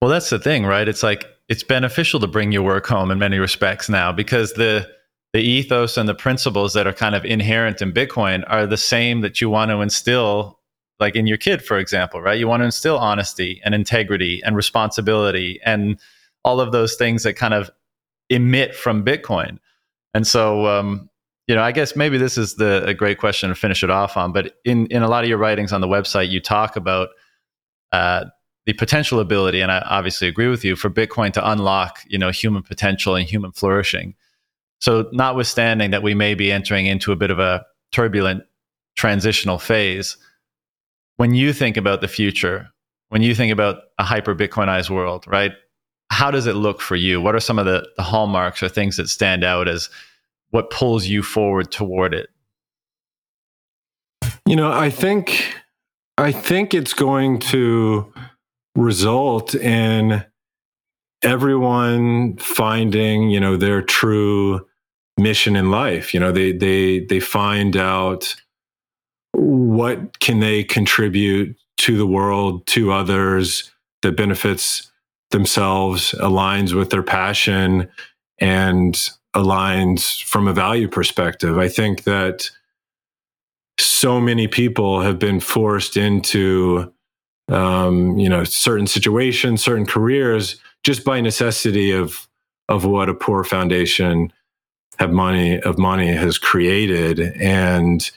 [SPEAKER 1] well, that's the thing, right? It's like it's beneficial to bring your work home in many respects now because the the ethos and the principles that are kind of inherent in Bitcoin are the same that you want to instill like in your kid for example, right? You want to instill honesty and integrity and responsibility and all of those things that kind of emit from Bitcoin. And so um, you know, I guess maybe this is the a great question to finish it off on. But in in a lot of your writings on the website, you talk about uh, the potential ability, and I obviously agree with you, for Bitcoin to unlock, you know, human potential and human flourishing. So, notwithstanding that we may be entering into a bit of a turbulent transitional phase, when you think about the future, when you think about a hyper Bitcoinized world, right? How does it look for you? What are some of the, the hallmarks or things that stand out as what pulls you forward toward it?
[SPEAKER 2] You know, I think I think it's going to result in everyone finding you know their true mission in life. You know they they they find out what can they contribute to the world to others that benefits themselves aligns with their passion and aligns from a value perspective. I think that so many people have been forced into um, you know, certain situations, certain careers, just by necessity of of what a poor foundation have money of money has created. And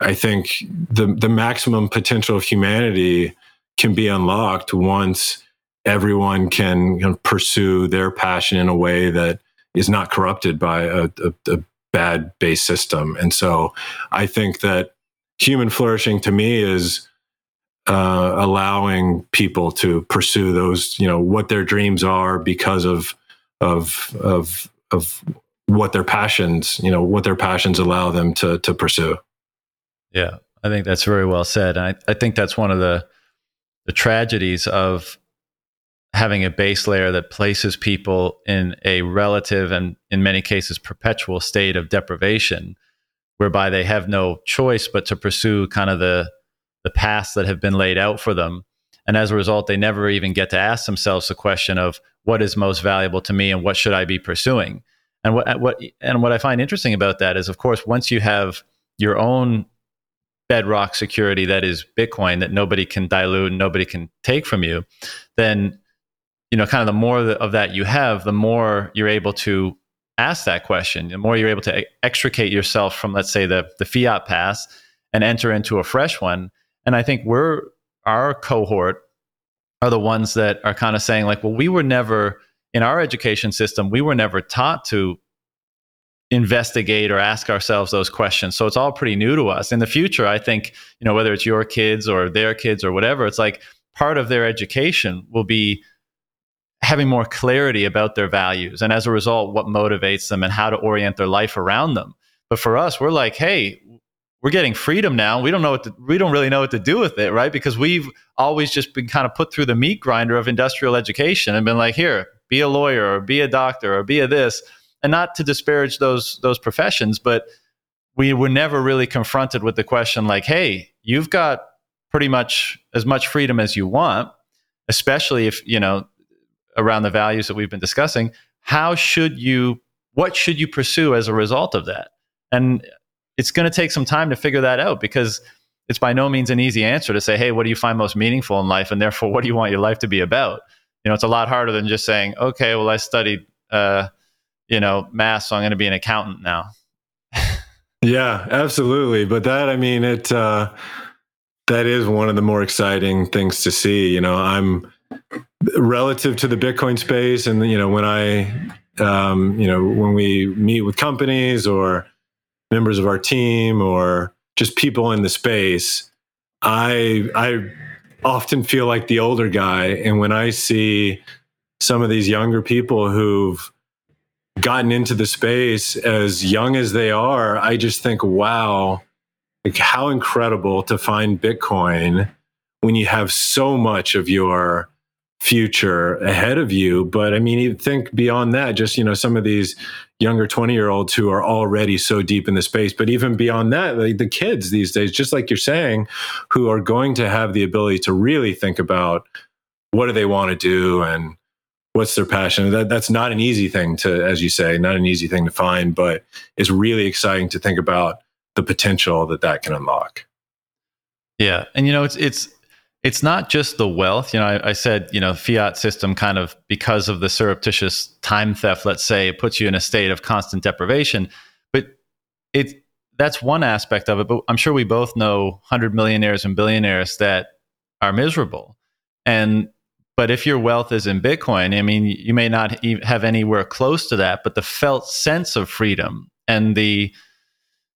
[SPEAKER 2] I think the the maximum potential of humanity can be unlocked once everyone can you know, pursue their passion in a way that is not corrupted by a, a, a bad base system. And so I think that human flourishing to me is uh, allowing people to pursue those, you know, what their dreams are because of of of of what their passions, you know, what their passions allow them to to pursue.
[SPEAKER 1] Yeah, I think that's very well said. I, I think that's one of the the tragedies of having a base layer that places people in a relative and in many cases perpetual state of deprivation whereby they have no choice but to pursue kind of the the paths that have been laid out for them. And as a result, they never even get to ask themselves the question of what is most valuable to me and what should I be pursuing. And what what and what I find interesting about that is, of course, once you have your own bedrock security that is Bitcoin that nobody can dilute nobody can take from you, then you know, kind of the more of that you have, the more you're able to ask that question. The more you're able to extricate yourself from, let's say, the the fiat pass and enter into a fresh one. And I think we're our cohort are the ones that are kind of saying like, well, we were never in our education system, we were never taught to investigate or ask ourselves those questions. So it's all pretty new to us. In the future, I think, you know, whether it's your kids or their kids or whatever, it's like part of their education will be having more clarity about their values and as a result what motivates them and how to orient their life around them. But for us, we're like, hey, we're getting freedom now. We don't know what to, we don't really know what to do with it, right? Because we've always just been kind of put through the meat grinder of industrial education and been like, here, be a lawyer or be a doctor or be a this and not to disparage those those professions, but we were never really confronted with the question like, hey, you've got pretty much as much freedom as you want, especially if, you know, around the values that we've been discussing. How should you what should you pursue as a result of that? And it's going to take some time to figure that out because it's by no means an easy answer to say, hey, what do you find most meaningful in life? And therefore, what do you want your life to be about? You know, it's a lot harder than just saying, okay, well, I studied uh, you know, math, so I'm going to be an accountant now. [LAUGHS]
[SPEAKER 2] yeah, absolutely. But that, I mean, it, uh, that is one of the more exciting things to see. You know, I'm relative to the Bitcoin space, and you know, when I, um, you know, when we meet with companies or members of our team or just people in the space, I I often feel like the older guy, and when I see some of these younger people who've gotten into the space as young as they are, I just think, wow, like how incredible to find Bitcoin when you have so much of your future ahead of you. But I mean, you think beyond that, just, you know, some of these younger 20 year olds who are already so deep in the space, but even beyond that, like the kids these days, just like you're saying, who are going to have the ability to really think about what do they want to do and what's their passion. That that's not an easy thing to, as you say, not an easy thing to find, but it's really exciting to think about the potential that that can unlock.
[SPEAKER 1] Yeah, and you know, it's it's it's not just the wealth. You know, I, I, said, you know, fiat system kind of because of the surreptitious time theft. Let's say it puts you in a state of constant deprivation, but it that's one aspect of it. But I'm sure we both know hundred millionaires and billionaires that are miserable, and but if your wealth is in Bitcoin, I mean, you may not have anywhere close to that, but the felt sense of freedom and the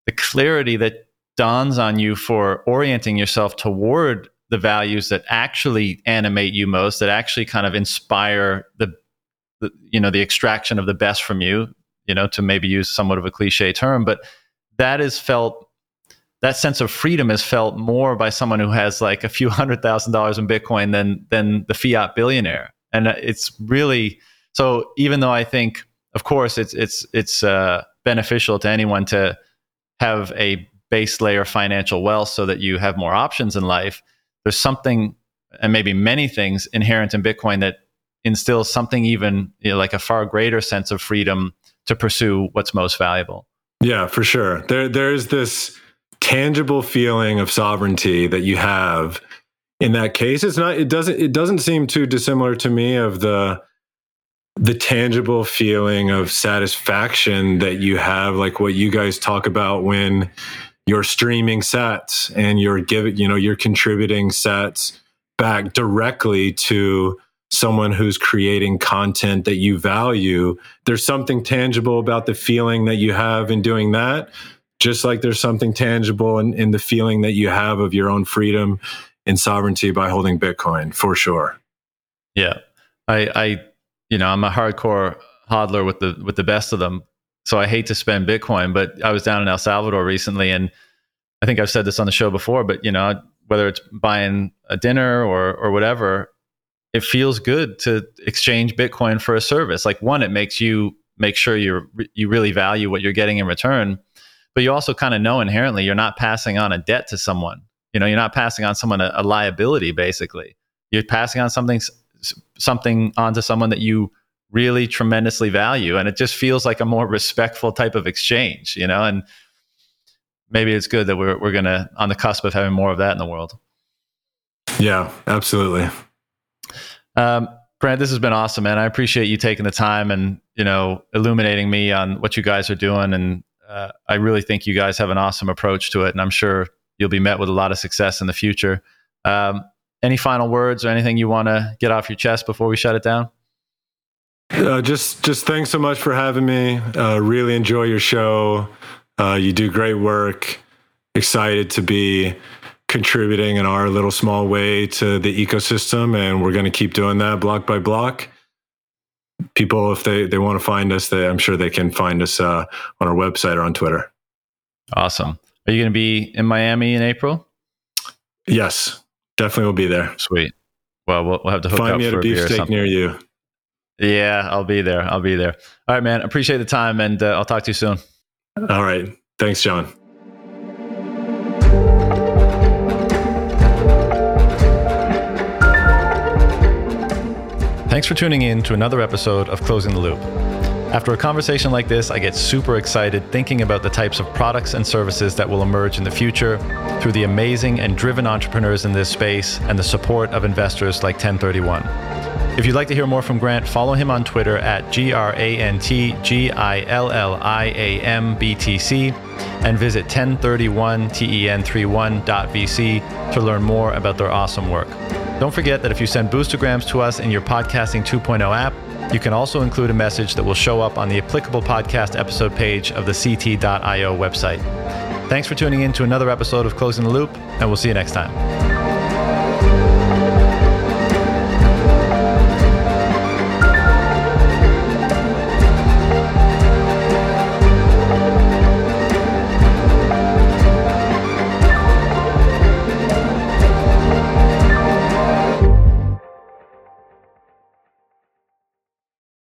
[SPEAKER 1] the clarity that dawns on you for orienting yourself toward the values that actually animate you most, that actually kind of inspire the, the you know the extraction of the best from you, you know, to maybe use somewhat of a cliche term, but that is felt that sense of freedom is felt more by someone who has like a few hundred thousand dollars in Bitcoin than than the fiat billionaire. And it's really so. Even though I think, of course, it's it's it's uh, beneficial to anyone to have a base layer financial wealth so that you have more options in life. There's something, and maybe many things inherent in Bitcoin that instills something even you know, like a far greater sense of freedom to pursue what's most valuable.
[SPEAKER 2] Yeah, for sure. There, there's this tangible feeling of sovereignty that you have in that case it's not it doesn't it doesn't seem too dissimilar to me of the the tangible feeling of satisfaction that you have like what you guys talk about when you're streaming sats and you're giving you know you're contributing sats back directly to someone who's creating content that you value there's something tangible about the feeling that you have in doing that just like there's something tangible in, in the feeling that you have of your own freedom and sovereignty by holding Bitcoin for sure.
[SPEAKER 1] Yeah. I, I, you know, I'm a hardcore hodler with the, with the best of them. So I hate to spend Bitcoin, but I was down in El Salvador recently and I think I've said this on the show before, but you know, whether it's buying a dinner or, or whatever, it feels good to exchange Bitcoin for a service. Like one, it makes you make sure you you really value what you're getting in return but you also kind of know inherently you're not passing on a debt to someone. You know, you're not passing on someone a, a liability. Basically, you're passing on something something onto someone that you really tremendously value, and it just feels like a more respectful type of exchange. You know, and maybe it's good that we're we're gonna on the cusp of having more of that in the world.
[SPEAKER 2] Yeah, absolutely.
[SPEAKER 1] Um, Grant, this has been awesome, man. I appreciate you taking the time and you know illuminating me on what you guys are doing, and uh, I really think you guys have an awesome approach to it, and I'm sure you'll be met with a lot of success in the future. Um, any final words or anything you want to get off your chest before we shut it down?
[SPEAKER 2] Uh, just, just thanks so much for having me. Uh, really enjoy your show. Uh, you do great work. Excited to be contributing in our little small way to the ecosystem, and we're going to keep doing that block by block. People, if they they want to find us, they, I'm sure they can find us uh, on our website or on Twitter.
[SPEAKER 1] Awesome. Are you going to be in Miami in April?
[SPEAKER 2] Yes, definitely will be there.
[SPEAKER 1] Sweet. Well, we'll, we'll have to hook
[SPEAKER 2] Find
[SPEAKER 1] up
[SPEAKER 2] me at a beef
[SPEAKER 1] beer or
[SPEAKER 2] steak near you.
[SPEAKER 1] Yeah, I'll be there. I'll be there. All right, man. Appreciate the time, and uh, I'll talk to you soon.
[SPEAKER 2] All right. Thanks, John.
[SPEAKER 1] Thanks for tuning in to another episode of Closing the Loop. After a conversation like this, I get super excited thinking about the types of products and services that will emerge in the future through the amazing and driven entrepreneurs in this space and the support of investors like Ten31. If you'd like to hear more from Grant, follow him on Twitter at G R A N T G I L L I A M B T C and visit 1031ten31.vc to learn more about their awesome work. Don't forget that if you send boostergrams to us in your Podcasting 2.0 app, you can also include a message that will show up on the applicable podcast episode page of the CT.io website. Thanks for tuning in to another episode of Closing the Loop, and we'll see you next time.